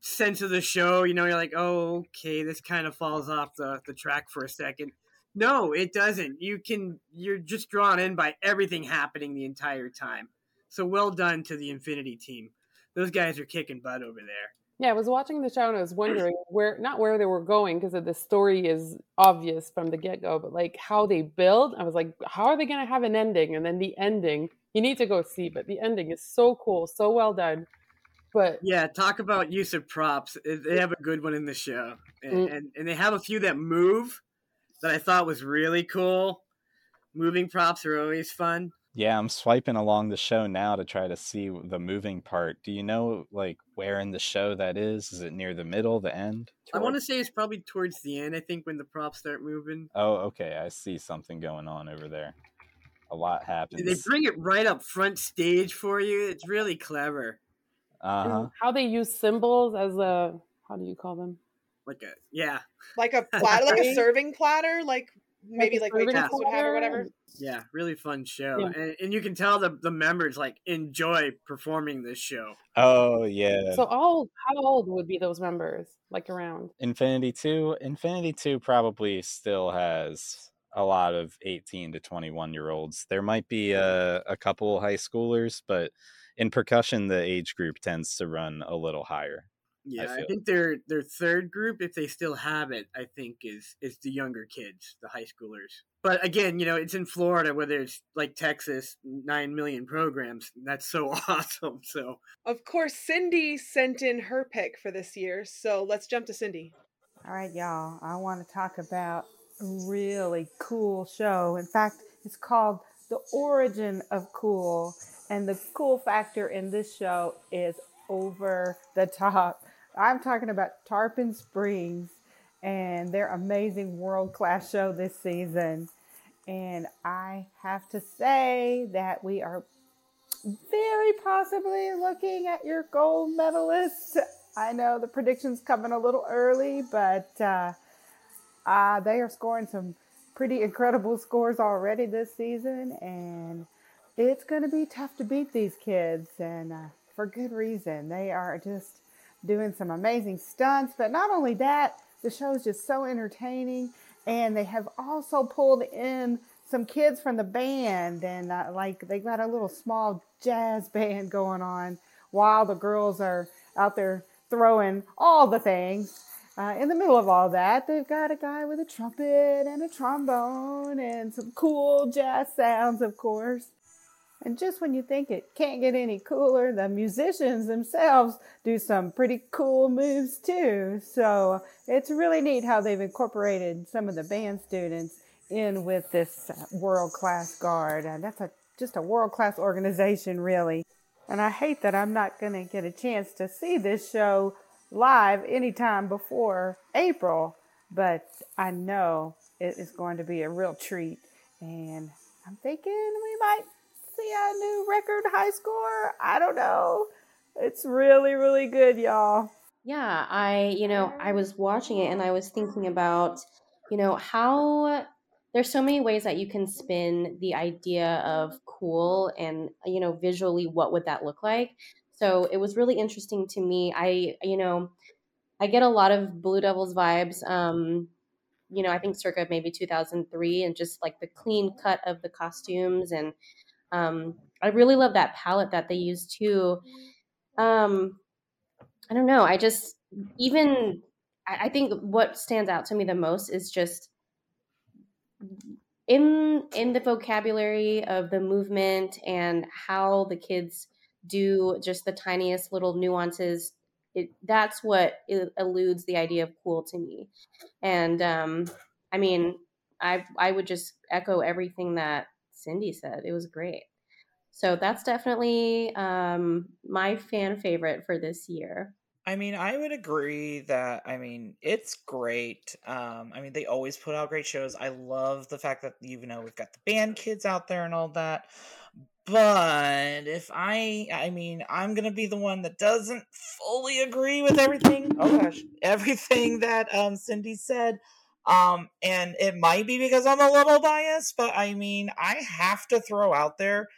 sense of the show. You know, you're like, oh, okay, this kind of falls off the the track for a second. No, it doesn't. You can you're just drawn in by everything happening the entire time. So well done to the Infinity team. Those guys are kicking butt over there. Yeah, I was watching the show and I was wondering where, not where they were going because the story is obvious from the get go, but like how they build. I was like, how are they going to have an ending? And then the ending, you need to go see, but the ending is so cool, so well done. But Yeah, talk about use of props. They have a good one in the show, and Mm. and, and they have a few that move that I thought was really cool. Moving props are always fun. Yeah, I'm swiping along the show now to try to see the moving part. Do you know like where in the show that is? Is it near the middle, the end? I want to say it's probably towards the end. I think when the props start moving, Oh, okay. I see something going on over there. A lot happens. they bring it right up front stage for you. It's really clever. Uh huh. how they use cymbals as a, how do you call them? Like a yeah, Like a platter, like a serving platter, like maybe like serving waitresses would have or whatever. yeah, really fun show, Yeah. and, and you can tell the the members like enjoy performing this show. Oh yeah. So how old, how old would be those members? Like around? Infinity 2, Infinity 2 probably still has a lot of 18 to 21 year olds. There might be a, a couple high schoolers, but in percussion, the age group tends to run a little higher. Yeah, I, feel. think their their third group, if they still have it, I think is is the younger kids, the high schoolers. But again, you know, it's in Florida, whether it's like Texas, nine million programs. That's so awesome. So Of course, Cindy sent in her pick for this year, so let's jump to Cindy. All right, y'all. I want to talk about a really cool show. In fact, it's called The Origin of Cool. And the cool factor in this show is over the top. I'm talking about Tarpon Springs and their amazing world class show this season. And I have to say that we are very possibly looking at your gold medalist. I know the prediction's coming a little early, but uh, uh, they are scoring some pretty incredible scores already this season, and it's going to be tough to beat these kids, and uh, for good reason. They are just doing some amazing stunts, but not only that, the show is just so entertaining, and they have also pulled in some kids from the band, and uh, like they got a little small jazz band going on while the girls are out there throwing all the things. Uh, in the middle of all that, they've got a guy with a trumpet and a trombone and some cool jazz sounds, of course. And just when you think it can't get any cooler, the musicians themselves do some pretty cool moves too. So it's really neat how they've incorporated some of the band students in with this uh, world class guard. And that's a just a world class organization, really. And I hate that I'm not going to get a chance to see this show live anytime before April, but I know it is going to be a real treat. And I'm thinking we might see a new record high score. I don't know. It's really, really good, y'all. Yeah, I, you know, I was watching it and I was thinking about, you know, how there's so many ways that you can spin the idea of cool and, you know, visually what would that look like. So it was really interesting to me. I, you know, I get a lot of Blue Devils vibes. Um, you know, I think circa maybe 2003 and just like the clean cut of the costumes and um, I really love that palette that they use too. Um, I don't know. I just even I, I think what stands out to me the most is just in in the vocabulary of the movement and how the kids do just the tiniest little nuances. It, that's what eludes the idea of cool to me. And um, I mean, I I would just echo everything that Cindy said. It was great. So that's definitely um, my fan favorite for this year. I mean, I would agree that I mean it's great. Um, I mean, they always put out great shows. I love the fact that you know we've got the band kids out there and all that. But if I, I mean, I'm gonna be the one that doesn't fully agree with everything. Oh gosh, everything that um Cindy said. Um, and it might be because I'm a little biased, but I mean, I have to throw out there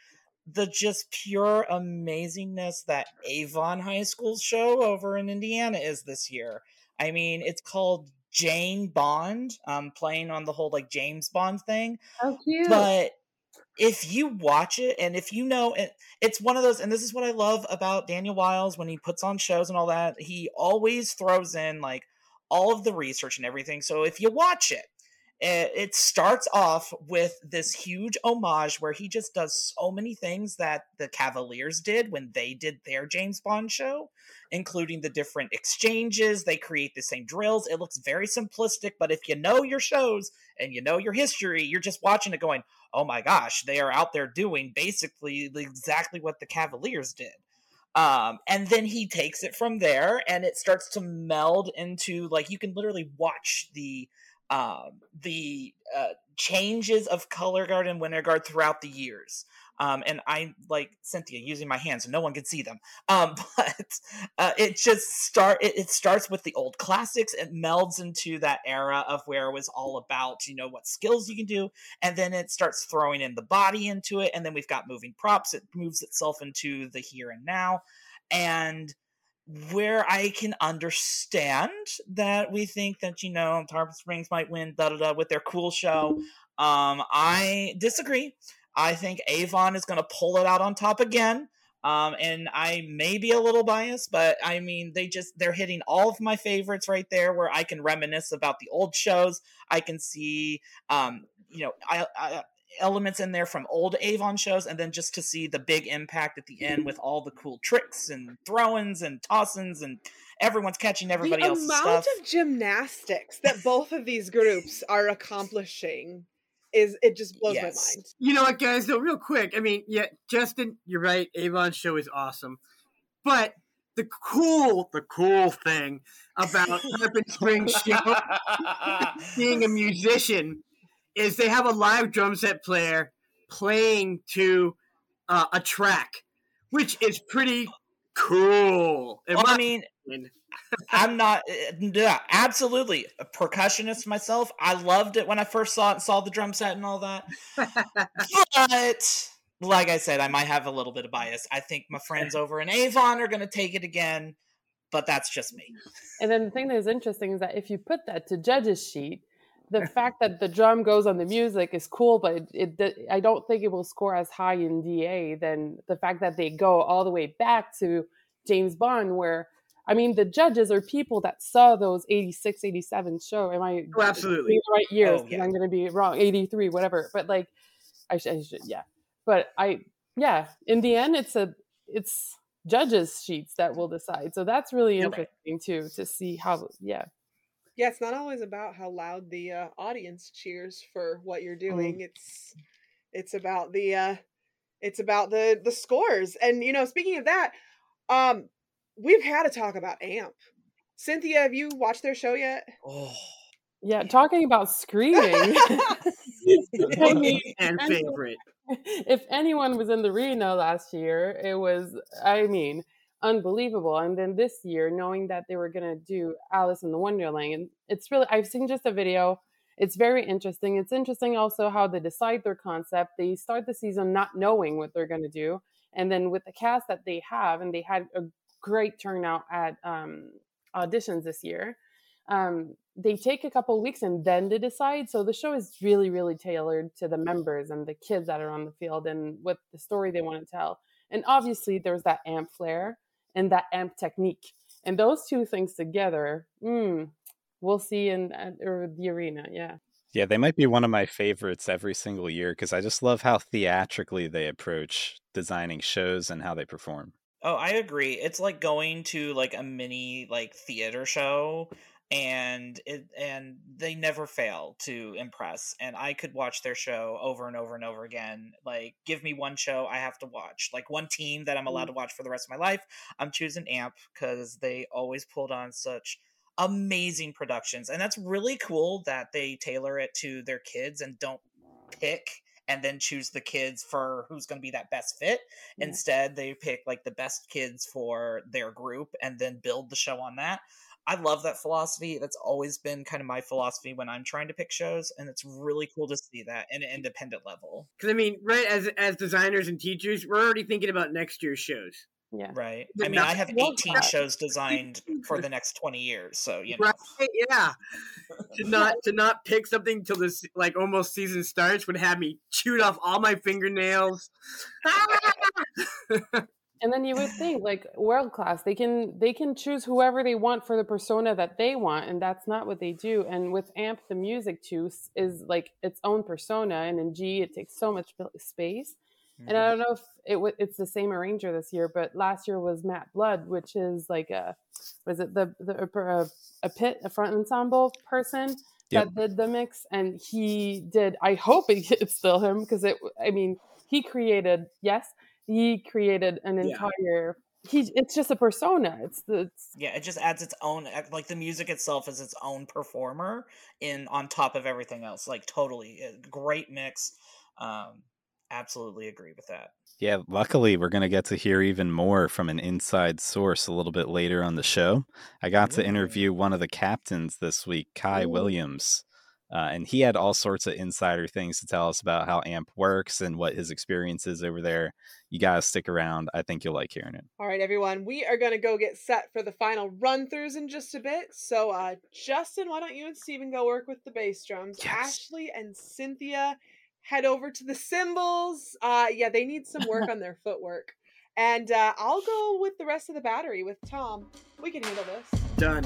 the just pure amazingness that Avon High School's show over in Indiana is this year. I mean, it's called Jane Bond, um, playing on the whole like James Bond thing. Oh, cute. But if you watch it and if you know it, it's one of those, and this is what I love about Daniel Wiles when he puts on shows and all that, he always throws in like all of the research and everything. So if you watch it, eh, it starts off with this huge homage where he just does so many things that the Cavaliers did when they did their James Bond show, including the different exchanges. They create the same drills. It looks very simplistic, but if you know your shows and you know your history, you're just watching it going, oh my gosh, they are out there doing basically exactly what the Cavaliers did. Um, and then he takes it from there and it starts to meld into like you can literally watch the um, the uh, changes of color guard and winter guard throughout the years. Um, and I like Cynthia using my hands, no one can see them. Um, but uh, it just start it, it, starts with the old classics. It melds into that era of where it was all about you know what skills you can do, and then it starts throwing in the body into it, and then we've got moving props. It moves itself into the here and now, and where I can understand that we think that you know Tarpon Springs might win da da da with their cool show. Um, I disagree. I think Avon is going to pull it out on top again. Um, and I may be a little biased, but I mean, they just they're hitting all of my favorites right there, where I can reminisce about the old shows. I can see, um, you know, I, I elements in there from old Avon shows, and then just to see the big impact at the end with all the cool tricks and throw-ins and toss-ins and everyone's catching everybody the else's amount stuff. of gymnastics that both of these groups are accomplishing is it just blows Yes. my mind. You know what, guys? Though, real quick. I mean, yeah, Justin, you're right. Avon's show is awesome, but the cool, the cool thing about Tarpon Springs show being a musician is they have a live drum set player playing to uh, a track, which is pretty cool. in Well, I mean, opinion. I'm not. uh, Yeah, absolutely. A percussionist myself. I loved it when I first saw it saw the drum set and all that. but like I said, I might have a little bit of bias. I think my friends over in Avon are going to take it again, but that's just me. And then the thing that is interesting is that if you put that to judges sheet, the fact that the drum goes on the music is cool, but it, it I don't think it will score as high in DA than the fact that they go all the way back to James Bond, where I mean the judges are people that saw those 86, 87 show. Am I Oh, absolutely. the right years? Oh, 'Cause yeah. I'm going to be wrong, 83, whatever. But like, I should, I should, yeah. But I, yeah. In the end, it's a, it's judges sheets that will decide. So that's really Yep. interesting too to see how, yeah. Yeah, it's not always about how loud the uh, audience cheers for what you're Mm-hmm. doing. It's it's about the uh it's about the the scores. And you know, speaking of that, um we've had to talk about AMP. Cynthia, have you watched their show yet? Oh, Yeah, talking about screaming. I mean, and and- favorite. if anyone was in the arena last year, it was, I mean, unbelievable. And then this year, knowing that they were going to do Alice in the Wonderland, and it's really, I've seen just a video. It's very interesting. It's interesting also how they decide their concept. They start the season not knowing what they're going to do. And then with the cast that they have, and they had a great turnout at um, auditions this year. Um, they take a couple weeks and then they decide. So the show is really, really tailored to the members and the kids that are on the field and what the story they want to tell. And obviously, there's that amp flair and that amp technique, and those two things together, mm, we'll see in or the arena. Yeah. Yeah, they might be one of my favorites every single year because I just love how theatrically they approach designing shows and how they perform. Oh, I agree. It's like going to like a mini like theater show and it and they never fail to impress and i could watch their show over and over and over again like give me one show i have to watch like one team that i'm allowed mm. to watch for the rest of my life i'm choosing amp because they always pulled on such amazing productions and that's really cool that they tailor it to their kids and don't pick and then choose the kids for who's going to be that best fit. Yeah. Instead, they pick like the best kids for their group and then build the show on that. I love that philosophy. That's always been kind of my philosophy when I'm trying to pick shows, and it's really cool to see that in an independent level. Because I mean, right as as designers and teachers, we're already thinking about next year's shows. Yeah. Right. But I mean, I have 18 that- shows designed for the next 20 years, so you know. Right? Yeah. to not to not pick something till this like almost season starts would have me chewed off all my fingernails. And then you would think like world class, they can they can choose whoever they want for the persona that they want, and that's not what they do. And with Amp, the music too is like its own persona, and in G, it takes so much space. And I mm-hmm. don't know if it w- it's the same arranger this year, but last year was Matt Blood, which is like a was it the the a, a pit a front ensemble person Yep. that did the mix, and he did. I hope it's still him because it. I mean, he created yes, he created an Yeah. entire. He it's just a persona. It's the it's, Yeah, it just adds its own eh, like the music itself is its own performer in on top of everything else. Like totally eh, great mix. Um absolutely agree with that. Yeah, luckily we're going to get to hear even more from an inside source a little bit later on the show. I got to interview one of the captains this week, Kai Ooh. Williams. Uh, and he had all sorts of insider things to tell us about how AMP works and what his experience is over there. You got to stick around. I think you'll like hearing it. All right, everyone, we are going to go get set for the final run throughs in just a bit. So, uh, Justin, why don't you and Stephen go work with the bass drums? Yes. Ashley and Cynthia head over to the cymbals. Uh, yeah, they need some work on their footwork. And uh, I'll go with the rest of the battery with Thom. We can handle this. Done.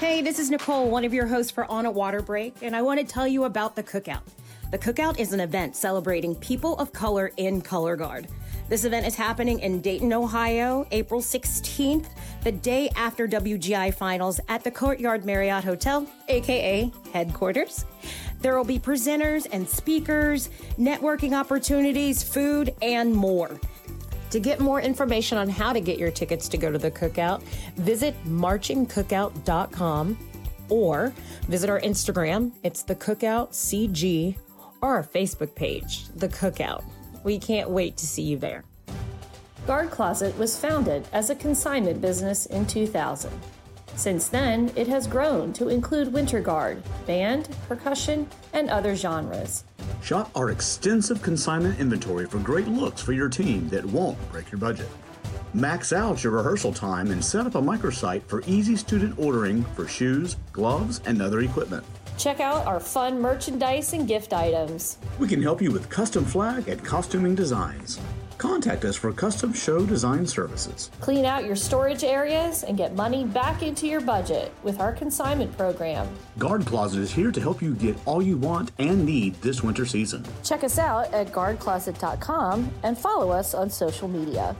Hey, this is Nicole, one of your hosts for On a Water Break, and I want to tell you about the Cookout. The Cookout is an event celebrating people of color in Color Guard. This event is happening in Dayton, Ohio, April 16th, the day after WGI Finals at the Courtyard Marriott Hotel, aka headquarters. There will be presenters and speakers, networking opportunities, food, and more. To get more information on how to get your tickets to go to the cookout, visit marchingcookout.com or visit our Instagram. It's the Cookout CG or our Facebook page, The Cookout. We can't wait to see you there. Guard Closet was founded as a consignment business in 2000. Since then, it has grown to include winter guard, band, percussion, and other genres. Shop our extensive consignment inventory for great looks for your team that won't break your budget. Max out your rehearsal time and set up a microsite for easy student ordering for shoes, gloves, and other equipment. Check out our fun merchandise and gift items. We can help you with custom flag and costuming designs. Contact us for custom show design services. Clean out your storage areas and get money back into your budget with our consignment program. Guard Closet is here to help you get all you want and need this winter season. Check us out at guardcloset.com and follow us on social media.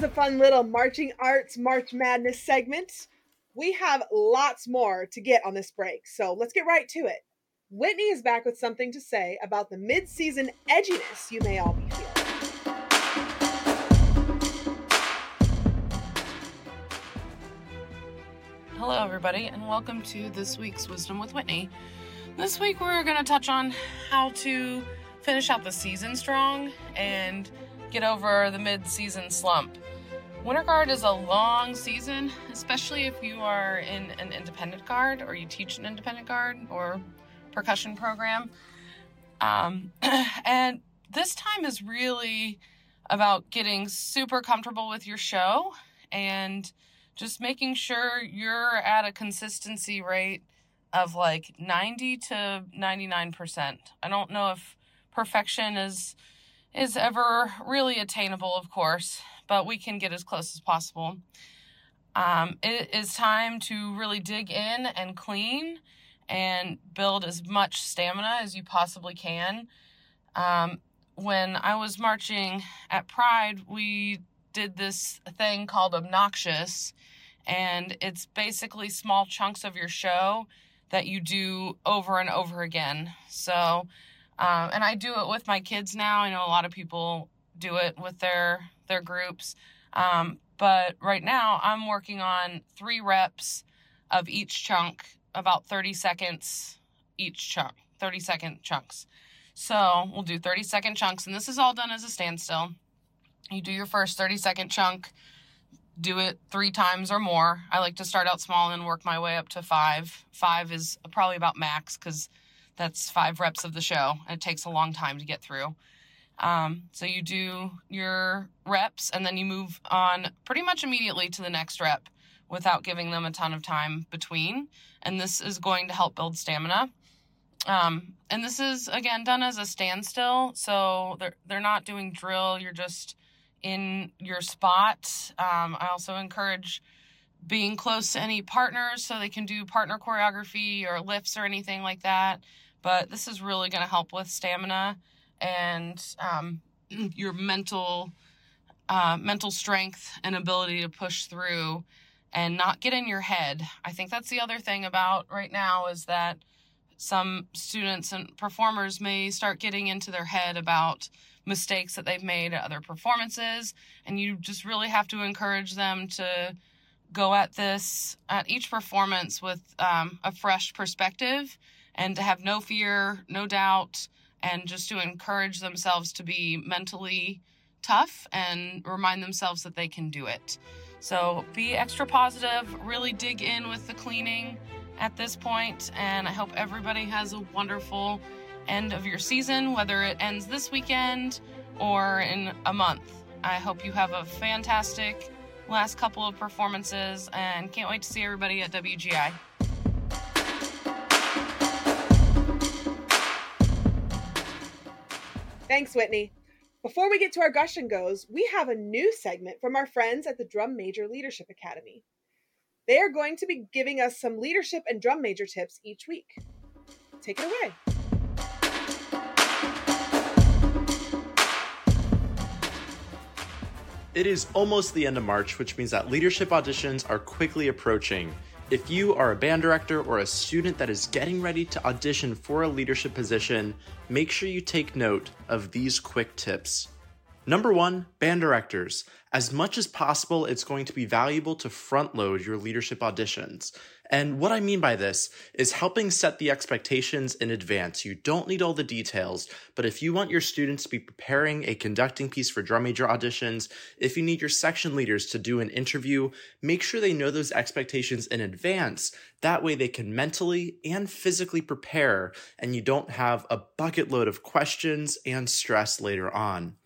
Was a fun little marching arts March Madness segment. We have lots more to get on this break, so let's get right to it. Whitney is back with something to say about the mid season edginess you may all be feeling. Hello, everybody, and welcome to this week's Wisdom with Whitney. This week, we're going to touch on how to finish out the season strong and get over the mid season slump. Winter Guard is a long season, especially if you are in an independent guard or you teach an independent guard or percussion program. Um, and this time is really about getting super comfortable with your show and just making sure you're at a consistency rate of like 90 to 99%. I don't know if perfection is is ever really attainable, of course, but we can get as close as possible. Um, it is time to really dig in and clean and build as much stamina as you possibly can. Um, when I was marching at Pride, we did this thing called Obnoxious, and it's basically small chunks of your show that you do over and over again. So, um, and I do it with my kids now. I know a lot of people do it with their their groups, um, but right now I'm working on three reps of each chunk, about 30 seconds each chunk, 30 second chunks. So we'll do 30 second chunks, and this is all done as a standstill. You do your first 30 second chunk, do it three times or more. I like to start out small and work my way up to five. Five is probably about max because that's five reps of the show, and it takes a long time to get through. Um, so you do your reps, and then you move on pretty much immediately to the next rep without giving them a ton of time between. And this is going to help build stamina. Um, and this is again done as a standstill, so they're they're not doing drill. You're just in your spot. Um, I also encourage being close to any partners so they can do partner choreography or lifts or anything like that. But this is really going to help with stamina and um, your mental uh, mental strength and ability to push through and not get in your head. I think that's the other thing about right now is that some students and performers may start getting into their head about mistakes that they've made at other performances and you just really have to encourage them to go at this at each performance with um, a fresh perspective and to have no fear no doubt and just to encourage themselves to be mentally tough and remind themselves that they can do it so be extra positive really dig in with the cleaning at this point, and I hope everybody has a wonderful end of your season, whether it ends this weekend or in a month. I hope you have a fantastic last couple of performances and can't wait to see everybody at WGI. Thanks, Whitney. Before we get to our gush and goes, we have a new segment from our friends at the Drum Major Leadership Academy. They are going to be giving us some leadership and drum major tips each week. Take it away. It is almost the end of March, which means that leadership auditions are quickly approaching. If you are a band director or a student that is getting ready to audition for a leadership position, make sure you take note of these quick tips. Number one, band directors. As much as possible, it's going to be valuable to front load your leadership auditions. And what I mean by this is helping set the expectations in advance. You don't need all the details, but if you want your students to be preparing a conducting piece for drum major auditions, if you need your section leaders to do an interview, make sure they know those expectations in advance. That way they can mentally and physically prepare and you don't have a bucket load of questions and stress later on.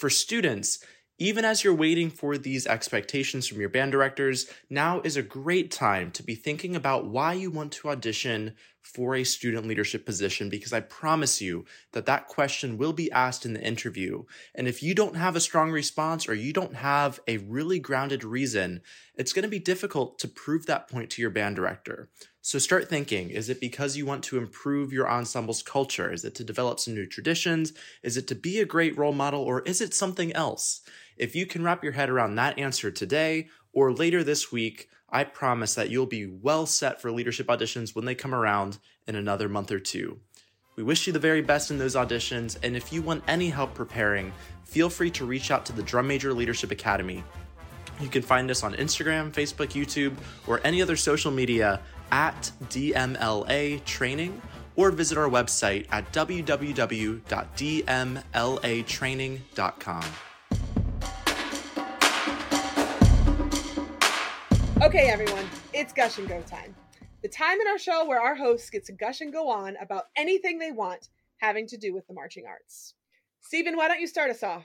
For students, even as you're waiting for these expectations from your band directors, now is a great time to be thinking about why you want to audition for a student leadership position because I promise you that that question will be asked in the interview. And if you don't have a strong response or you don't have a really grounded reason, it's going to be difficult to prove that point to your band director. So start thinking is it because you want to improve your ensemble's culture? Is it to develop some new traditions? Is it to be a great role model? Or is it something else? If you can wrap your head around that answer today or later this week, I promise that you'll be well set for leadership auditions when they come around in another month or two. We wish you the very best in those auditions, and if you want any help preparing, feel free to reach out to the Drum Major Leadership Academy. You can find us on Instagram, Facebook, YouTube, or any other social media at DMLA Training, or visit our website at www.dmlatraining.com. Okay, everyone, it's gush and go time. The time in our show where our hosts get to gush and go on about anything they want having to do with the marching arts. Stephen, why don't you start us off?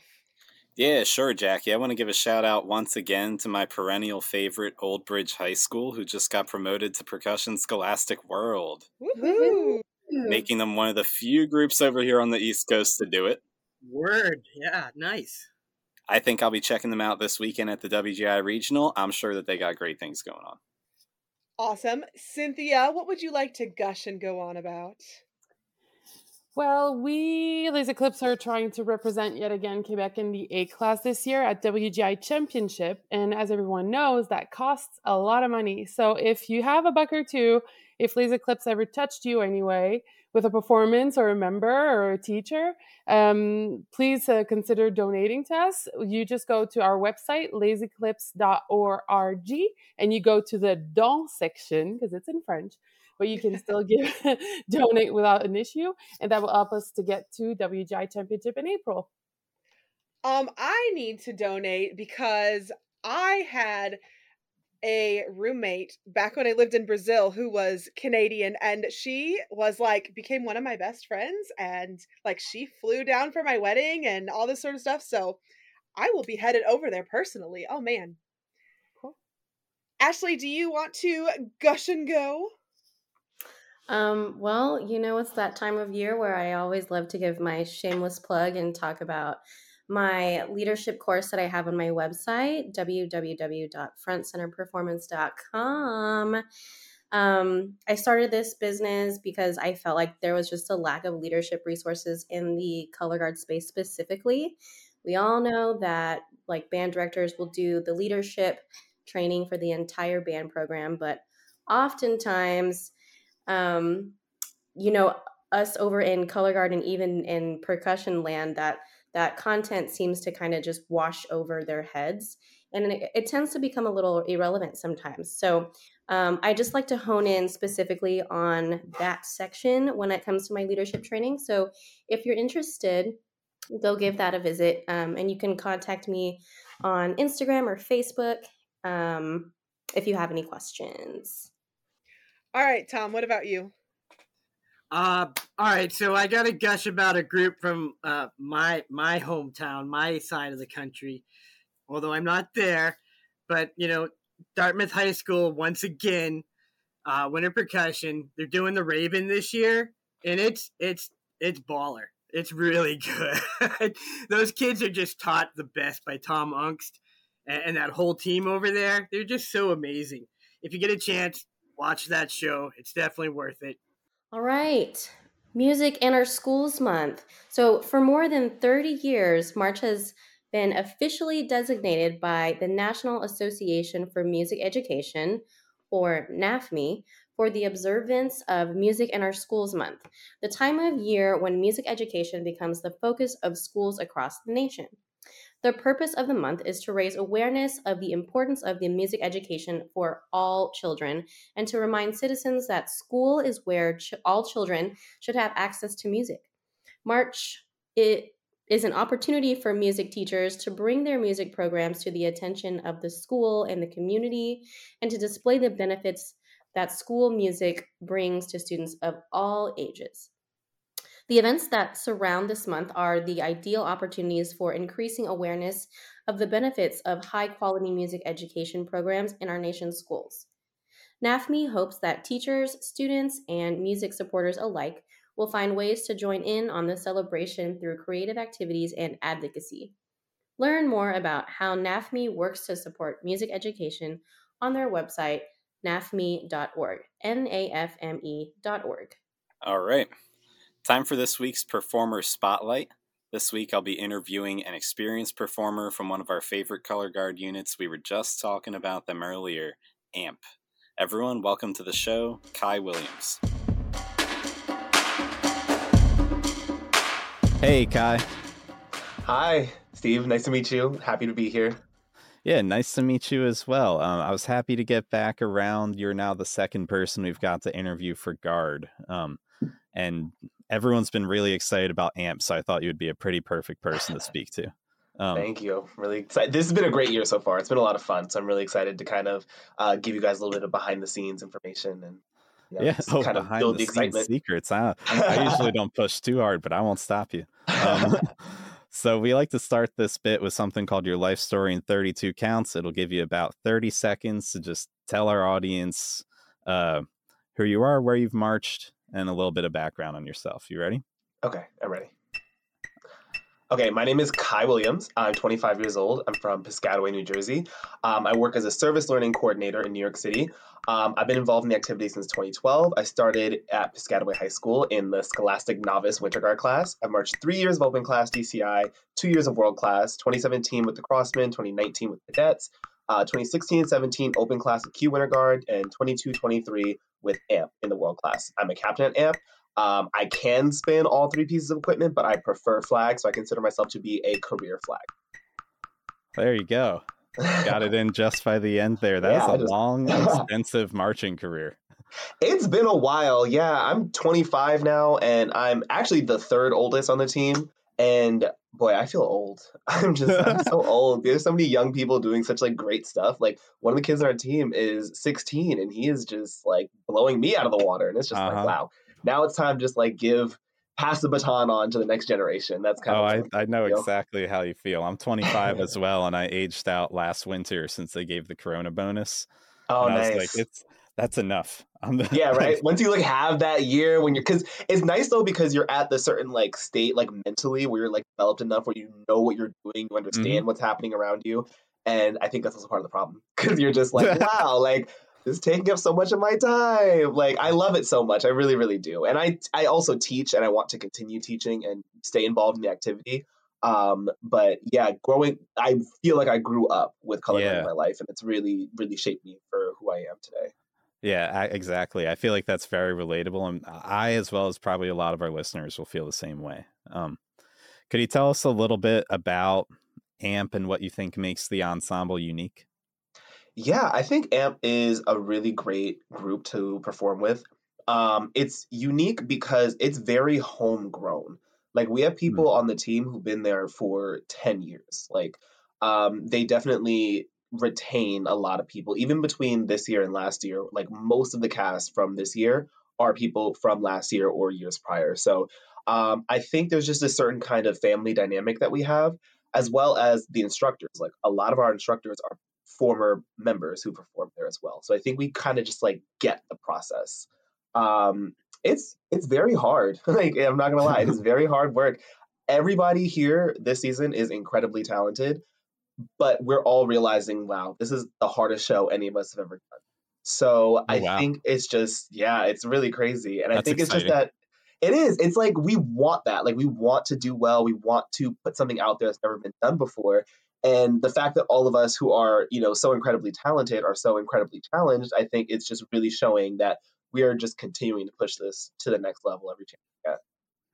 Yeah, sure, Jackie. I want to give a shout out once again to my perennial favorite Old Bridge High School, who just got promoted to Percussion Scholastic World, Woohoo! making them one of the few groups over here on the East Coast to do it. Word. Yeah, nice. I think I'll be checking them out this weekend at the WGI Regional. I'm sure that they got great things going on. Awesome. Cynthia, what would you like to gush and go on about? Well, we, Les Eclipses, are trying to represent yet again Quebec in the A class this year at WGI Championship. And as everyone knows, that costs a lot of money. So if you have a buck or two, if Les Eclipses ever touched you anyway with a performance or a member or a teacher, um, please uh, consider donating to us. You just go to our website, leseclipse.org, and you go to the don section because it's in French but you can still give donate without an issue, and that will help us to get to WGI Championship in April. Um, I need to donate because I had a roommate back when I lived in Brazil who was Canadian and she was like became one of my best friends and like she flew down for my wedding and all this sort of stuff. So I will be headed over there personally. Oh man. Cool. Ashley, do you want to gush and go? Um, well, you know, it's that time of year where I always love to give my shameless plug and talk about my leadership course that I have on my website, www.frontcenterperformance.com. Um, I started this business because I felt like there was just a lack of leadership resources in the color guard space specifically. We all know that like band directors will do the leadership training for the entire band program, but oftentimes um, you know, us over in color guard and even in percussion land, that that content seems to kind of just wash over their heads, and it, it tends to become a little irrelevant sometimes. So. Um, I just like to hone in specifically on that section when it comes to my leadership training. So, if you're interested, go give that a visit. Um, and you can contact me on Instagram or Facebook um, if you have any questions. All right, Thom, what about you? Uh, all right, so I got to gush about a group from uh, my my hometown, my side of the country. Although I'm not there, but you know, Dartmouth High School once again, uh, winter percussion. They're doing the Raven this year, and it's it's it's baller. It's really good. Those kids are just taught the best by Tom Aungst and, and that whole team over there. They're just so amazing. If you get a chance, watch that show. It's definitely worth it. All right. Music in Our Schools Month. So, for more than 30 years, March has been officially designated by the National Association for Music Education, or NAFME, for the observance of Music in Our Schools Month, the time of year when music education becomes the focus of schools across the nation. The purpose of the month is to raise awareness of the importance of the music education for all children and to remind citizens that school is where ch- all children should have access to music. March it is an opportunity for music teachers to bring their music programs to the attention of the school and the community and to display the benefits that school music brings to students of all ages. The events that surround this month are the ideal opportunities for increasing awareness of the benefits of high quality music education programs in our nation's schools. NAFME hopes that teachers, students, and music supporters alike will find ways to join in on the celebration through creative activities and advocacy. Learn more about how NAFME works to support music education on their website, nafme.org. N A F M E.org. All right. Time for this week's Performer Spotlight. This week I'll be interviewing an experienced performer from one of our favorite color guard units. We were just talking about them earlier, AMP. Everyone, welcome to the show, Kai Williams. Hey, Kai. Hi, Steve. Nice to meet you. Happy to be here. Yeah, nice to meet you as well. Um, I was happy to get back around. You're now the second person we've got to interview for Guard. Um, and everyone's been really excited about AMP, so I thought you would be a pretty perfect person to speak to. Um, Thank you. I'm really excited. This has been a great year so far. It's been a lot of fun. So I'm really excited to kind of uh, give you guys a little bit of behind the scenes information and you know, yeah, oh, kind of build the, the excitement. Secrets. I, I usually don't push too hard, but I won't stop you. Um, so we like to start this bit with something called your life story in 32 counts. It'll give you about 30 seconds to just tell our audience uh, who you are, where you've marched, and a little bit of background on yourself. You ready? Okay, I'm ready. Okay, my name is Kai Williams. I'm 25 years old. I'm from Piscataway, New Jersey. Um, I work as a service learning coordinator in New York City. Um, I've been involved in the activity since 2012. I started at Piscataway High School in the Scholastic Novice Winter Guard class. I marched three years of Open Class DCI, two years of World Class, 2017 with the Crossmen, 2019 with the Cadets, uh, 2016-17 Open Class with Q Winter Guard, and 22-23 with AMP in the World Class. I'm a captain at AMP. Um, I can spin all three pieces of equipment, but I prefer flag, so I consider myself to be a career flag. There you go. Got it in just by the end there. That's Yeah, a just- long, extensive marching career. It's been a while. Yeah, I'm 25 now, and I'm actually the third oldest on the team. And boy, I feel old. I'm just I'm so old. There's so many young people doing such like great stuff. Like one of the kids on our team is 16, and he is just like blowing me out of the water. And it's just Uh-huh. like, wow. Now it's time to just like give pass the baton on to the next generation. That's kind Oh, of I, I know feel. exactly how you feel. I'm 25 as well, and I aged out last winter since they gave the Corona bonus. Oh, and nice. like, it's that's enough. The, yeah right once you like have that year when you're because it's nice though because you're at the certain like state like mentally where you're like developed enough where you know what you're doing you understand Mhm. what's happening around you and i think that's also part of the problem because you're just like wow like this is taking up so much of my time like i love it so much i really really do and i i also teach and i want to continue teaching and stay involved in the activity um but yeah growing i feel like i grew up with color Yeah. in my life and it's really really shaped me for who i am today Yeah, I, exactly. I feel like that's very relatable, and I, as well as probably a lot of our listeners, will feel the same way. Um, could you tell us a little bit about AMP and what you think makes the ensemble unique? Yeah, I think AMP is a really great group to perform with. Um, it's unique because it's very homegrown. Like we have people on the team who've been there for 10 years. Like um, they definitely retain a lot of people, even between this year and last year. Like most of the cast from this year are people from last year or years prior. So um, I think there's just a certain kind of family dynamic that we have, as well as the instructors. Like a lot of our instructors are former members who performed there as well. So I think we kind of just like get the process. Um, it's it's very hard. like I'm not gonna lie, it is very hard work. Everybody here this season is incredibly talented, but we're all realizing, wow, this is the hardest show any of us have ever done. So oh, I Oh, wow. think it's just yeah, it's really crazy, and I That's think it's just that it is. It's like we want that. Like we want to do well. We want to put something out there that's never been done before. And the fact that all of us who are, you know, so incredibly talented are so incredibly challenged, I think it's just really showing that we are just continuing to push this to the next level every chance we get.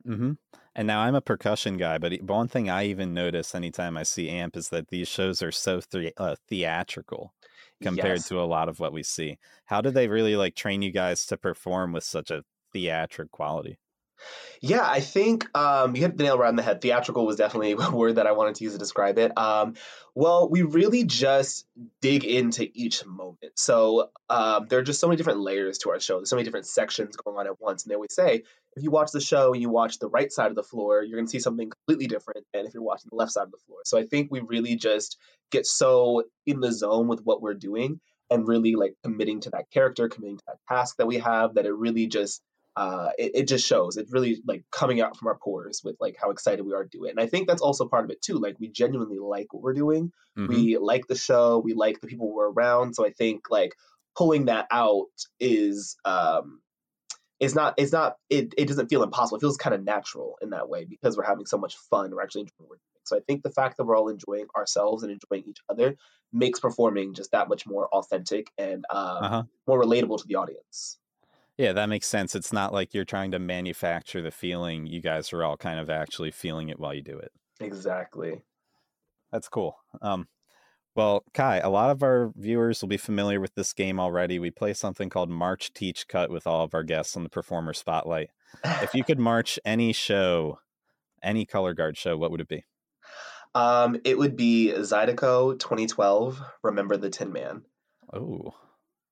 Hmm And now I'm a percussion guy, but one thing I even notice anytime I see AMP is that these shows are so the- uh, theatrical compared Yes. to a lot of what we see. How do they really like train you guys to perform with such a theatric quality? Yeah, I think um, you hit the nail right on the head. Theatrical was definitely a word that I wanted to use to describe it. Um, well, we really just dig into each moment. So um, there are just so many different layers to our show. There's so many different sections going on at once. And they always say, if you watch the show and you watch the right side of the floor, you're going to see something completely different than if you're watching the left side of the floor. So I think we really just get so in the zone with what we're doing and really like committing to that character, committing to that task that we have, that it really just uh, it, it just shows. It's really like coming out from our pores with like how excited we are to do it. And I think that's also part of it too. Like we genuinely like what we're doing. Mhm. We like the show. We like the people we're around. So I think like pulling that out is um is not it's not it, it doesn't feel impossible. It feels kind of natural in that way because we're having so much fun. We're actually enjoying what we're doing. So I think the fact that we're all enjoying ourselves and enjoying each other makes performing just that much more authentic and um, Uh-huh. more relatable to the audience. Yeah, that makes sense. It's not like you're trying to manufacture the feeling. You guys are all kind of actually feeling it while you do it. Exactly. That's cool. Um, well, Kai, a lot of our viewers will be familiar with this game already. We play something called March Teach Cut with all of our guests on the Performer Spotlight. if you could march any show, any color guard show, what would it be? Um, it would be Zydeco 2012. Remember the Tin Man. Oh,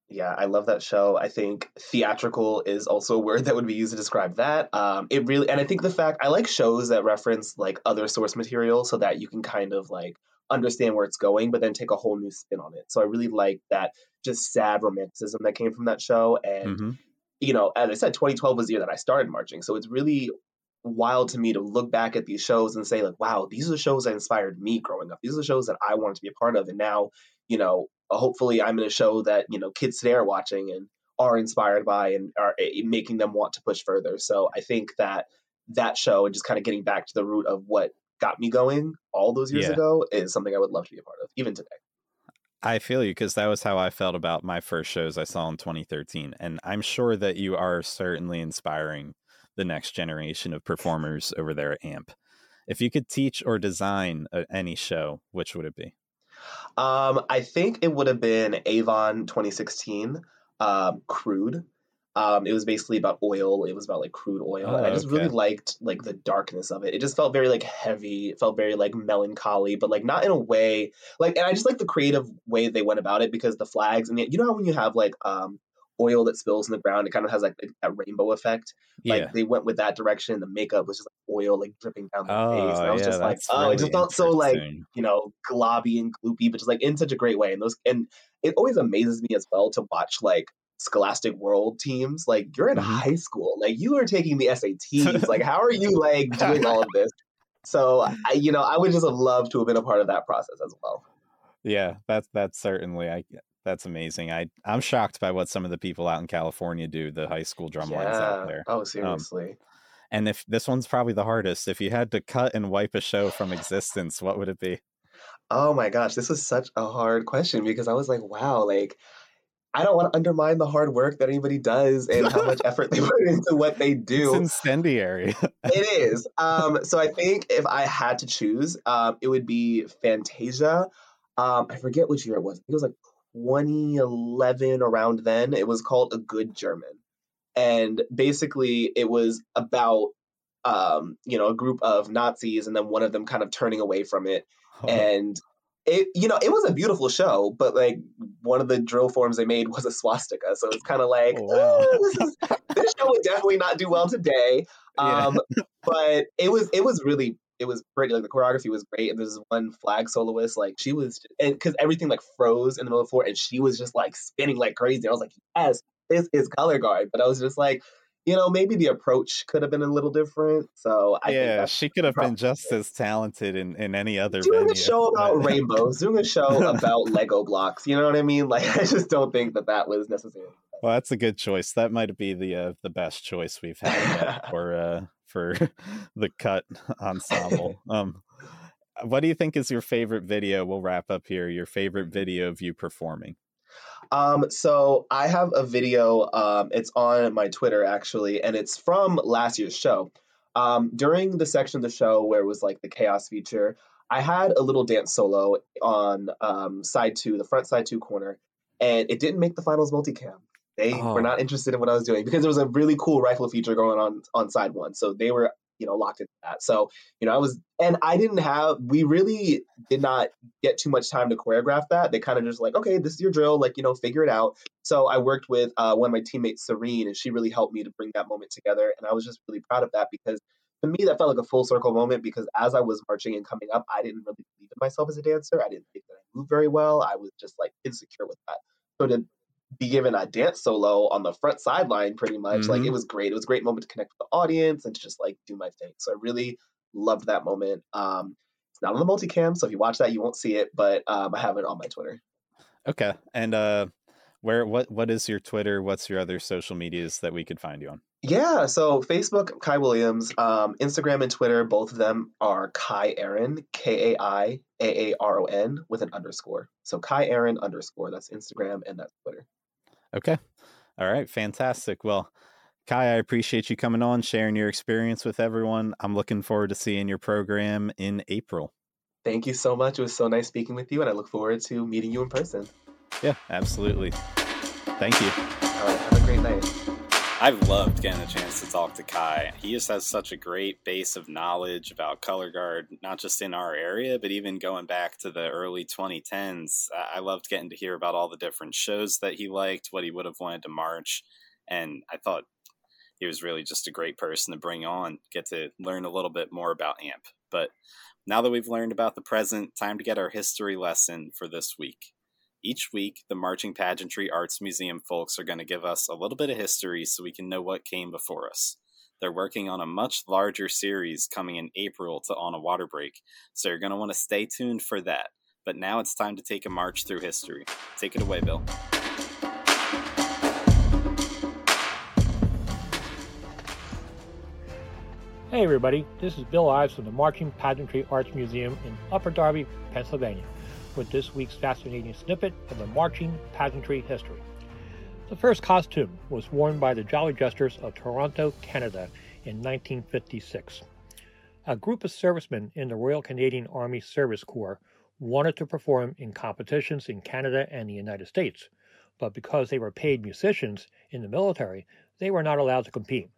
Yeah, I love that show. I think theatrical is also a word that would be used to describe that. Um, it really, and I think the fact I like shows that reference like other source material so that you can kind of like understand where it's going, but then take a whole new spin on it. So I really like that just sad romanticism that came from that show. And Mhm. you know, as I said, 2012 was the year that I started marching, so it's really wild to me to look back at these shows and say like, wow, these are the shows that inspired me growing up. These are the shows that I wanted to be a part of, and now you know, hopefully, I'm in a show that you know kids today are watching and are inspired by and are eh, making them want to push further. So I think that that show and just kind of getting back to the root of what got me going all those years Yeah. ago is something I would love to be a part of, even today. I feel you because that was how I felt about my first shows I saw in 2013. And I'm sure that you are certainly inspiring the next generation of performers over there at AMP. If you could teach or design a, any show, which would it be? Um, I think it would have been Avon 2016, um, Crude. Um, it was basically about oil. It was about like crude oil. and I Oh, just really liked like the darkness of it. It just felt very like heavy. It felt very like melancholy, but like not in a way like. And I just like the creative way they went about it because the flags and the, you know how when you have like um oil that spills in the ground, it kind of has like that rainbow effect. Like Yeah. they went with that direction. The makeup was just like oil like dripping down their face. And I Oh, was yeah, just like, oh, it just felt so like you know, globby and gloopy, but just like in such a great way. And those and it always amazes me as well to watch like Scholastic World teams. Like you're in Mhm. high school, like you are taking the SATs. like how are you like doing all of this? So I, you know, I would just have loved to have been a part of that process as well. Yeah, that's that's certainly I that's amazing. I I'm shocked by what some of the people out in California do, the high school drum lines out there. Oh, Um, seriously. and if this one's probably the hardest, if you had to cut and wipe a show from existence, what would it be? Oh my gosh, this was such a hard question because I was like, wow, like I don't want to undermine the hard work that anybody does and how much effort they put into what they do. It's incendiary. It is. Um, so I think if I had to choose, um, it would be Fantasia. Um, I forget which year it was. I think it was like 2011, around then. It was called A Good German. And basically, it was about, um, you know, a group of Nazis and then one of them kind of turning away from it. And it, you know, it was a beautiful show, but like one of the drill forms they made was a swastika. So it's kind of like, Oh, wow. "Uh, this, is, this show would definitely not do well today. Yeah. Um, but it was it was really it was pretty like the choreography was great and there's one flag soloist like she was because everything like froze in the middle of the floor and she was just like spinning like crazy i was like yes this is color guard but i was just like you know maybe the approach could have been a little different so i yeah, she could have been just as talented in, in any other doing venue. a show about but- rainbows doing a show about lego blocks you know what i mean like i just don't think that that was necessary Well, that's a good choice. That might be the uh, the best choice we've had for uh, for the cut ensemble. Um, what do you think is your favorite video? We'll wrap up here. Your favorite video of you performing? Um, so I have a video. Um, it's on my Twitter actually, and it's from last year's show. Um, during the section of the show where it was like the chaos feature, I had a little dance solo on um, side two, the front side two corner, and it didn't make the finals multicam. They were Oh. not interested in what I was doing because there was a really cool rifle feature going on on side one, so they were you know locked into that. So you know I was, and I didn't have. We really did not get too much time to choreograph that. They kind of just like, okay, this is your drill, like you know, figure it out. So I worked with uh, one of my teammates, Serene, and she really helped me to bring that moment together. And I was just really proud of that because to me that felt like a full circle moment because as I was marching and coming up, I didn't really believe in myself as a dancer. I didn't think that I moved very well. I was just like insecure with that. So to be given a dance solo on the front sideline pretty much like it Mhm. was great it was a great moment to connect with the audience and to just like do my thing so i really loved that moment um it's not on the multicam so if you watch that you won't see it but um i have it on my twitter Okay, and uh, where what what is your Twitter? What's your other social medias that we could find you on? yeah so facebook kai williams um instagram and twitter both of them are kai aaron k-a-i-a-a-r-o-n with an underscore so kai aaron underscore that's instagram and that's twitter Okay, all right, fantastic. Well, Kai, I appreciate you coming on, sharing your experience with everyone. I'm looking forward to seeing your program in April. thank you so much it was so nice speaking with you and i look forward to meeting you in person Yeah, absolutely. Thank you. all right have a great night I've loved getting a chance to talk to Kai. He just has such a great base of knowledge about color guard, not just in our area, but even going back to the early 2010s. I loved getting to hear about all the different shows that he liked, what he would have wanted to march, and I thought he was really just a great person to bring on, get to learn a little bit more about AMP. But now that we've learned about the present, time to get our history lesson for this week. Each week, the Marching Pageantry Arts Museum folks are going to give us a little bit of history so we can know what came before us. They're working on a much larger series coming in April to On a Water Break, so you're going to want to stay tuned for that. But now it's time to take a march through history. Take it away, Bill. Hey everybody, this is Bill Ives from the Marching Pageantry Arts Museum in Upper Darby, Pennsylvania, with this week's fascinating snippet of the marching pageantry history. The first costume was worn by the Jolly Jesters of Toronto, Canada in 1956. A group of servicemen in the Royal Canadian Army Service Corps wanted to perform in competitions in Canada and the United States, but because they were paid musicians in the military, they were not allowed to compete.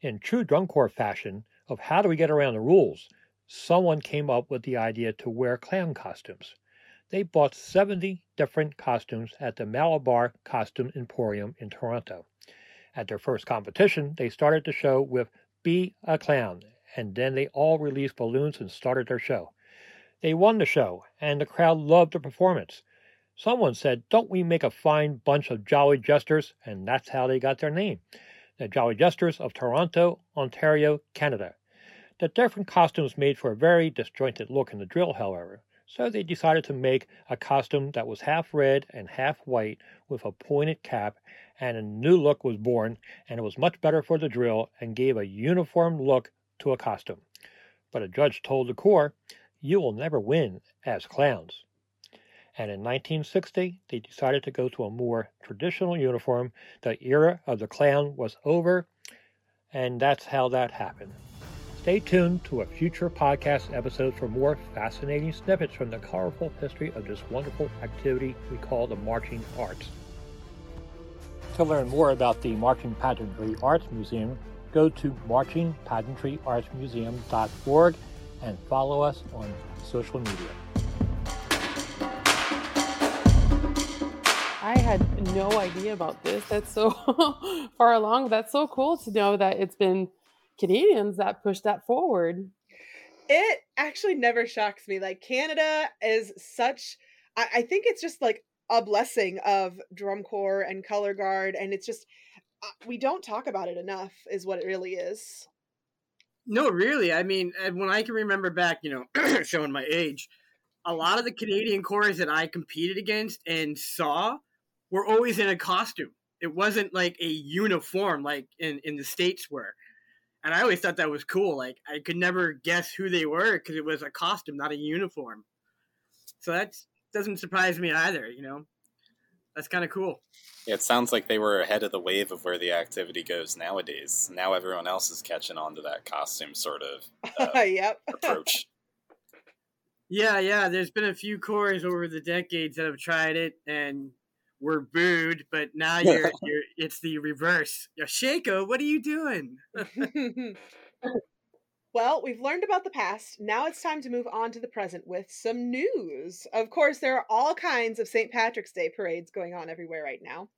In true drum corps fashion of how do we get around the rules, someone came up with the idea to wear clown costumes. They bought 70 different costumes at the Malabar Costume Emporium in Toronto. At their first competition, they started the show with Be a Clown, and then they all released balloons and started their show. They won the show, and the crowd loved the performance. Someone said, Don't we make a fine bunch of jolly jesters? And that's how they got their name the Jolly Jesters of Toronto, Ontario, Canada. The different costumes made for a very disjointed look in the drill, however, so they decided to make a costume that was half red and half white with a pointed cap, and a new look was born, and it was much better for the drill and gave a uniform look to a costume. But a judge told the Corps, You will never win as clowns and in 1960 they decided to go to a more traditional uniform. The era of the clown was over, and that's how that happened. Stay tuned to a future podcast episode for more fascinating snippets from the colorful history of this wonderful activity we call the marching arts. To learn more about the Marching Pageantry Arts Museum, go to marchingpageantryartsmuseum.org and follow us on social media. I had no idea about this. That's so far along. That's so cool to know that it's been Canadians that pushed that forward. It actually never shocks me. Like Canada is such I, I think it's just like a blessing of drum corps and color guard and it's just uh, we don't talk about it enough is what it really is. No, really. I mean, when I can remember back, you know, showing my age, a lot of the Canadian corps that I competed against and saw were always in a costume. It wasn't like a uniform like in, in the States were. And I always thought that was cool. Like I could never guess who they were because it was a costume, not a uniform. So that doesn't surprise me either, you know. That's kind of cool. Yeah, it sounds like they were ahead of the wave of where the activity goes nowadays. Now everyone else is catching on to that costume sort of uh, yep. approach. Yeah, yeah. There's been a few corps over the decades that have tried it, and were booed, but now you're, you're it's the reverse. Shako, what are you doing? well, we've learned about the past. Now it's time to move on to the present with some news. Of course, there are all kinds of St. Patrick's Day parades going on everywhere right now.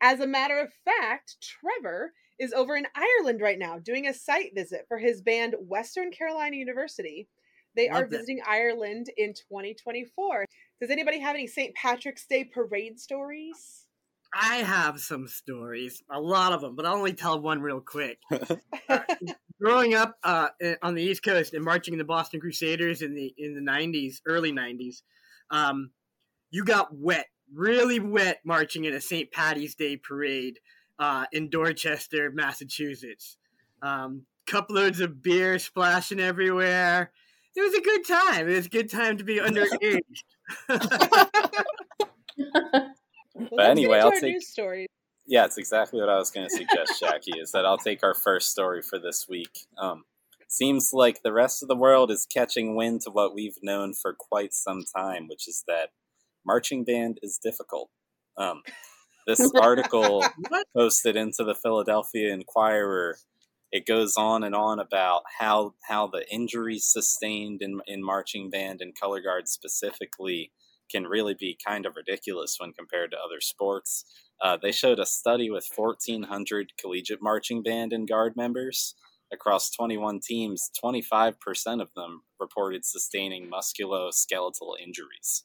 As a matter of fact, Trevor is over in Ireland right now doing a site visit for his band Western Carolina University. They Love are visiting Ireland in 2024. Does anybody have any St. Patrick's Day parade stories? I have some stories, a lot of them, but I'll only tell one real quick. uh, growing up uh, on the East Coast and marching in the Boston Crusaders in the in the '90s, early '90s, um, you got wet, really wet, marching in a St. Patty's Day parade uh, in Dorchester, Massachusetts. Um, cup loads of beer splashing everywhere. It was a good time. It was a good time to be underage but anyway, I'll take story. Yeah, it's exactly what I was going to suggest, Jackie. is that I'll take our first story for this week. Um, seems like the rest of the world is catching wind to what we've known for quite some time, which is that marching band is difficult. Um, this article posted into the Philadelphia Inquirer it goes on and on about how how the injuries sustained in in marching band and color guard specifically can really be kind of ridiculous when compared to other sports. Uh, they showed a study with 1,400 collegiate marching band and guard members across 21 teams. 25% of them reported sustaining musculoskeletal injuries.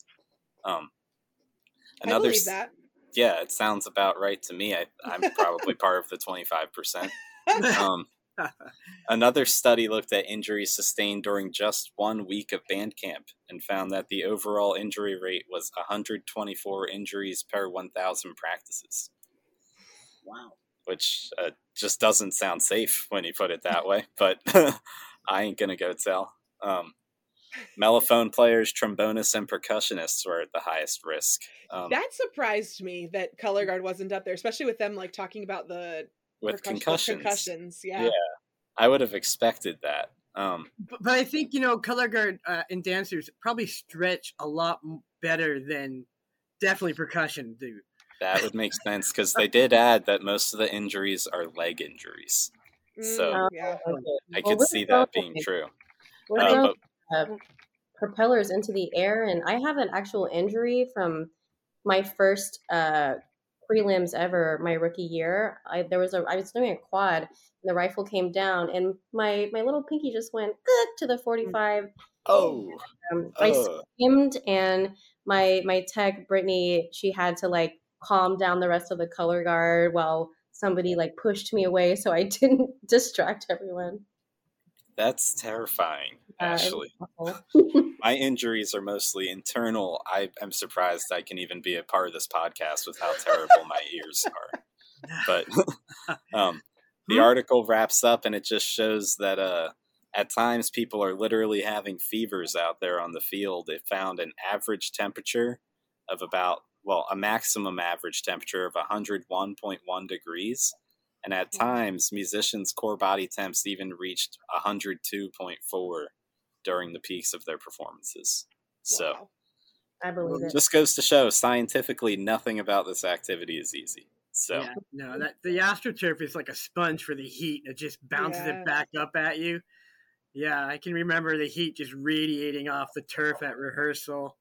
Um, another, I believe that. Yeah, it sounds about right to me. I, I'm probably part of the 25%. Um, Another study looked at injuries sustained during just one week of band camp and found that the overall injury rate was 124 injuries per 1,000 practices. Wow. Which uh, just doesn't sound safe when you put it that way, but I ain't gonna go tell. Um, mellophone players, trombonists, and percussionists were at the highest risk. Um, that surprised me that color guard wasn't up there, especially with them like talking about the with percussion- concussions. concussions. Yeah. yeah, I would have expected that. Um, But, but I think you know color guard uh, and dancers probably stretch a lot better than definitely percussion do. that would make sense because they did add that most of the injuries are leg injuries. So Mm, yeah. I could we're see that being true. We're Uh, throwing, but uh, propellers into the air, and I have an actual injury from my first uh, prelims ever, my rookie year. I there was a I was doing a quad, and the rifle came down, and my my little pinky just went "Ugh," to the forty five. Oh, Um, I screamed, and my my tech Brittany, she had to like calm down the rest of the color guard while somebody like pushed me away so I didn't distract everyone. That's terrifying. Actually, my injuries are mostly internal. I am surprised I can even be a part of this podcast with how terrible my ears are. But um, the article wraps up and it just shows that uh, at times people are literally having fevers out there on the field. It found an average temperature of about, well, a maximum average temperature of 101.1 degrees. And at times, musicians' core body temps even reached 102.4 during the peaks of their performances. So, I believe it. just goes to show scientifically nothing about this activity is easy. So, Yeah, no, that the astroturf is like a sponge for the heat. It just bounces Yeah. it back up at you. Yeah, I can remember the heat just radiating off the turf at rehearsal.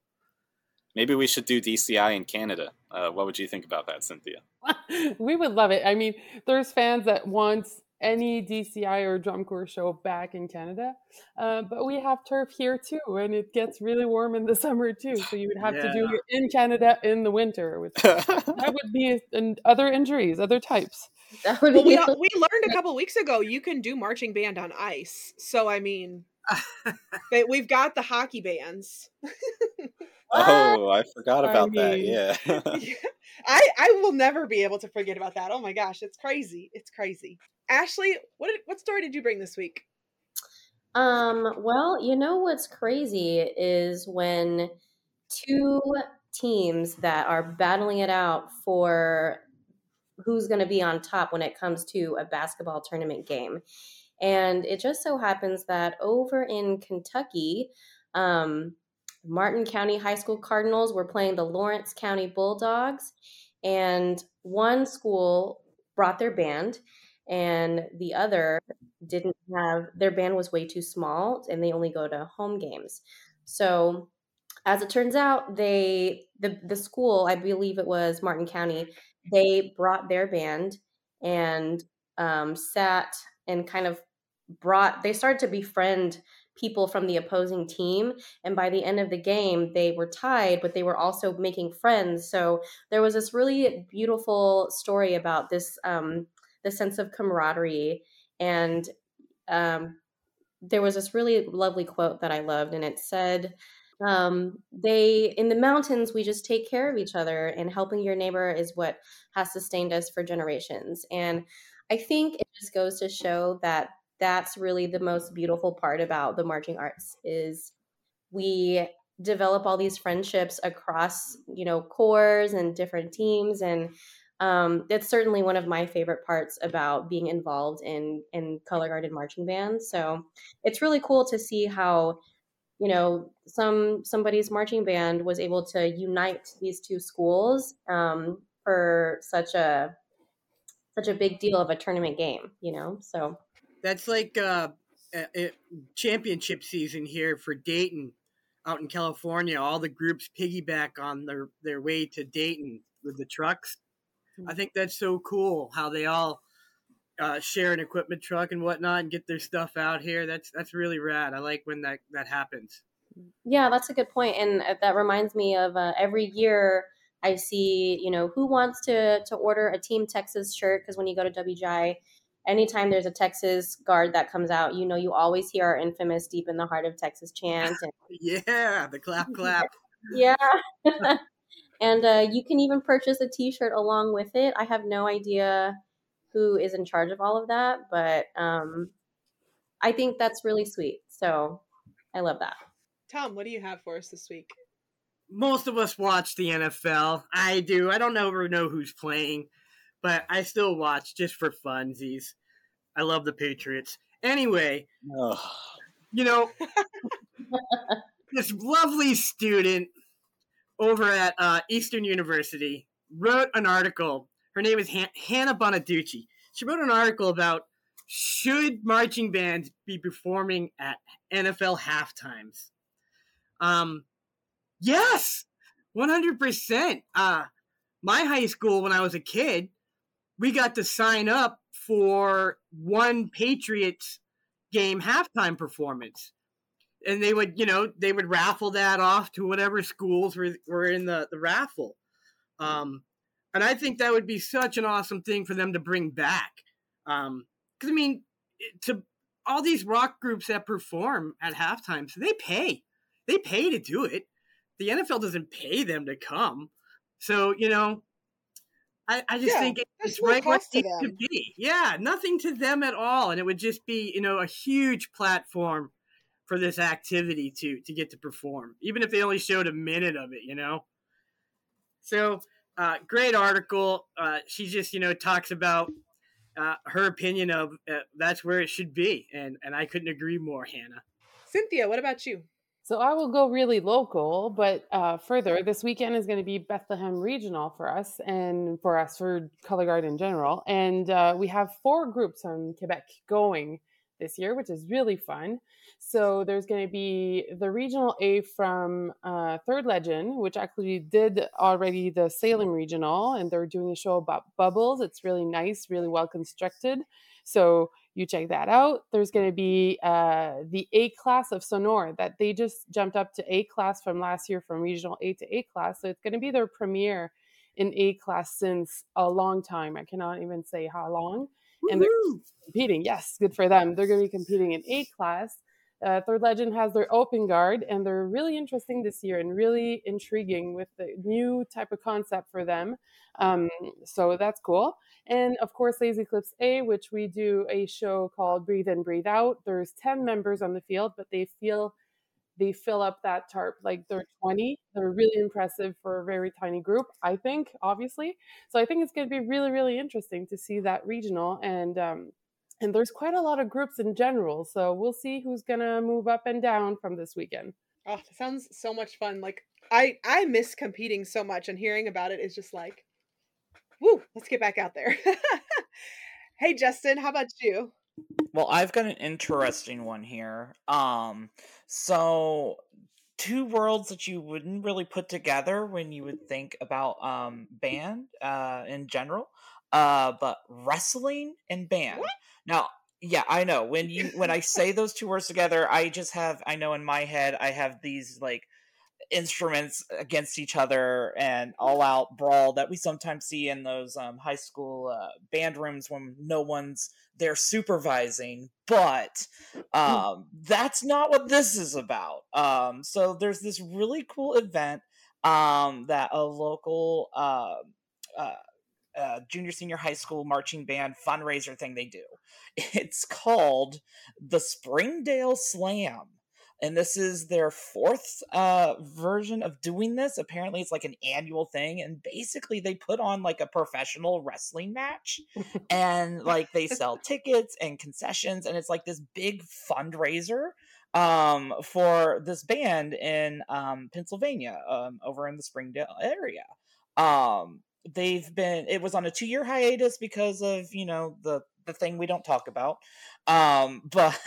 Maybe we should do DCI in Canada. Uh, what would you think about that, Cynthia? we would love it. I mean, there's fans that want any DCI or drum corps show back in Canada, uh, but we have turf here too, and it gets really warm in the summer too. So you would have to do it in Canada in the winter, which that would be and other injuries, other types. Well, we we learned a couple weeks ago you can do marching band on ice. So I mean, they- we've got the hockey bands. Oh, I forgot I about that. Yeah. I I will never be able to forget about that. Oh my gosh, it's crazy. It's crazy. Ashley, what did, what story did you bring this week? Um, well, you know what's crazy is when two teams that are battling it out for who's going to be on top when it comes to a basketball tournament game. And it just so happens that over in Kentucky, um, Martin County High School Cardinals were playing the Lawrence County Bulldogs, and one school brought their band, and the other didn't have their band was way too small, and they only go to home games. So, as it turns out, they the the school, I believe it was Martin County, they brought their band and um, sat and kind of brought. They started to befriend people from the opposing team and by the end of the game they were tied but they were also making friends so there was this really beautiful story about this um the sense of camaraderie and um there was this really lovely quote that i loved and it said um they in the mountains we just take care of each other and helping your neighbor is what has sustained us for generations and i think it just goes to show that that's really the most beautiful part about the marching arts is we develop all these friendships across you know corps and different teams. And um, that's certainly one of my favorite parts about being involved in in color guarded marching bands. So it's really cool to see how you know some somebody's marching band was able to unite these two schools um, for such a such a big deal of a tournament game you know? So That's like uh, a, a championship season here for Dayton out in California. All the groups piggyback on their, their way to Dayton with the trucks. I think that's so cool how they all uh, share an equipment truck and whatnot and get their stuff out here. That's that's really rad. I like when that that happens. Yeah, that's a good point, and uh, that reminds me of uh, every year I see, you know, who wants to to order a Team Texas shirt because when you go to WGI, anytime there's a Texas guard that comes out, you know, you always hear our infamous "Deep in the Heart of Texas" chant. And, yeah, the clap clap. yeah. and uh, you can even purchase a T-shirt along with it. I have no idea who is in charge of all of that, but um, I think that's really sweet. So I love that. Thom, what do you have for us this week? Most of us watch the NFL. I do. I don't ever know who's playing, but I still watch just for funsies. I love the Patriots. Anyway, you know, this lovely student over at uh, Eastern University wrote an article. Her name is Han- Hannah Bonaducci. She wrote an article about should marching bands be performing at NFL half times? Um, yes, one hundred percent. Uh, my high school when I was a kid, we got to sign up for one Patriots game halftime performance. And they would, you know, they would raffle that off to whatever schools were, were in the, the raffle. Um, and I think that would be such an awesome thing for them to bring back. Um, cause I mean, to all these rock groups that perform at halftime, so they pay, they pay to do it. The NFL doesn't pay them to come. So, you know, I, I just Yeah, think it's right where it needs to be. Yeah, nothing to them at all, and it would just be you know a huge platform for this activity to to get to perform, even if they only showed a minute of it. You know. So, uh, great article. Uh, she just you know talks about uh, her opinion of uh, that's where it should be, and and I couldn't agree more, Hannah. Cynthia, what about you? So I will go really local, but uh, further, this weekend is going to be Bethlehem Regional for us and for us for Color Guard in general. And uh, we have four groups from Quebec going this year, which is really fun. So there's going to be the Regional A from uh, Third Legend, which actually did already the Salem Regional, and they're doing a show about bubbles. It's really nice, really well constructed. So you check that out. There's going to be uh, the A class of Sonor that they just jumped up to A class from last year from regional A to A class. So it's going to be their premiere in A class since a long time. I cannot even say how long. And they're competing. Yes, good for them. They're going to be competing in A class. Uh, Third Legend has their open guard, and they're really interesting this year and really intriguing with the new type of concept for them. Um, so that's cool. And of course, Les Eclipses A, which we do a show called Breathe In, Breathe Out. There's 10 members on the field, but they feel they fill up that tarp like they're 20. They're really impressive for a very tiny group, I think, obviously. So I think it's going to be really, really interesting to see that regional. And um, and there's quite a lot of groups in general. So we'll see who's going to move up and down from this weekend. Oh, that sounds so much fun. Like I I miss competing so much and hearing about it is just like woo, let's get back out there. hey Justin, how about you? Well, I've got an interesting one here. Um, so two worlds that you wouldn't really put together when you would think about um band uh in general. Uh, but wrestling and band. Now, yeah, I know when you when I say those two words together, I just have I know in my head I have these like instruments against each other and all out brawl that we sometimes see in those um, high school uh, band rooms when no one's there supervising but um, that's not what this is about um, so there's this really cool event um, that a local uh, uh, uh, junior senior high school marching band fundraiser thing they do. It's called the springdale slam. And this is their fourth uh version of doing this. Apparently it's like an annual thing. And basically they put on like a professional wrestling match and like they sell tickets and concessions. And it's like this big fundraiser um for this band in um pennsylvania um over in the springdale area. Um they've been it was on a two year hiatus because of you know the the thing we don't talk about um but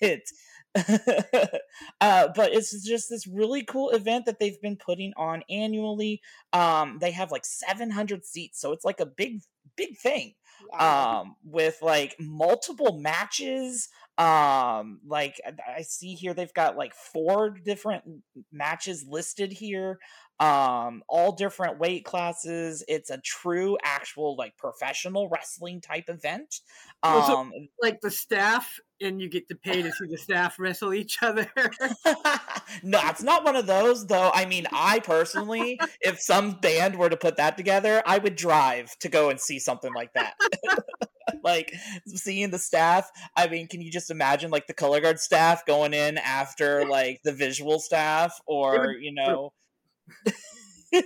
it's uh, but it's just this really cool event that they've been putting on annually. Um, they have like 700 seats, so it's like a big, big thing. Um, with like multiple matches. Um, like I see here, they've got like four different matches listed here. Um, all different weight classes. It's a true, actual, like professional wrestling type event. Um, like the staff, and you get to pay to see the staff wrestle each other. no, it's not one of those though. I mean, I personally, if some band were to put that together, I would drive to go and see something like that. like seeing the staff. I mean, can you just imagine like the color guard staff going in after like the visual staff, or you know?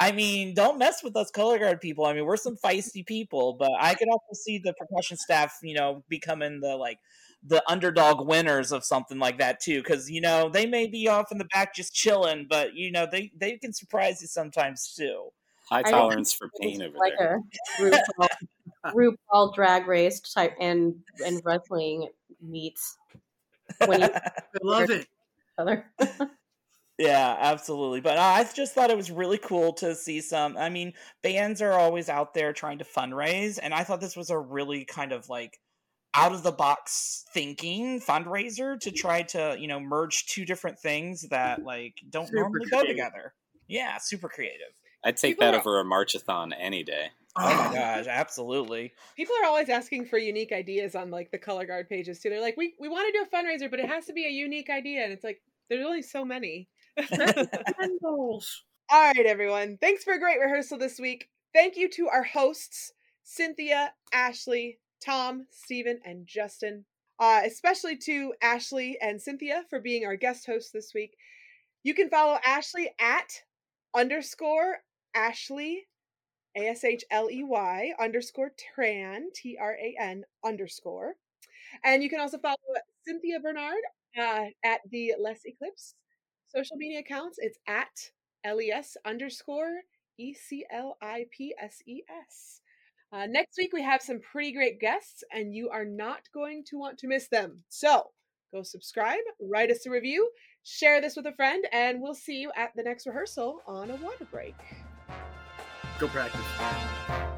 I mean, don't mess with us color guard people. I mean, we're some feisty people, but I could also see the percussion staff, you know, becoming the like the underdog winners of something like that too because you know they may be off in the back just chilling but you know they they can surprise you sometimes too High tolerance for pain it's over like there. a RuPaul, RuPaul drag race type and and wrestling meets. When you I love it. Other. Yeah, absolutely. But I just thought it was really cool to see some. I mean, bands are always out there trying to fundraise, and I thought this was a really kind of like out of the box thinking fundraiser to mm-hmm. try to, you know, merge two different things that mm-hmm. like don't Super normally go together. Yeah, super creative. I'd take People that are- over a marchathon any day. Oh my gosh, absolutely. People are always asking for unique ideas on like the color guard pages too. They're like, we we want to do a fundraiser, but it has to be a unique idea, and it's like there's only so many. All right, everyone. Thanks for a great rehearsal this week. Thank you to our hosts, Cynthia, Ashley, Thom, Stephen, and Justin. Uh, especially to Ashley and Cynthia for being our guest hosts this week. You can follow Ashley at underscore Ashley, A S H L E Y underscore Tran, T R A N underscore. And you can also follow Cynthia Bernard uh, at the Les Eclipses social media accounts. It's at LES underscore E C L I P S E S. Uh, next week, we have some pretty great guests, and you are not going to want to miss them. So go subscribe, write us a review, share this with a friend, and we'll see you at the next rehearsal on a water break. Go practice.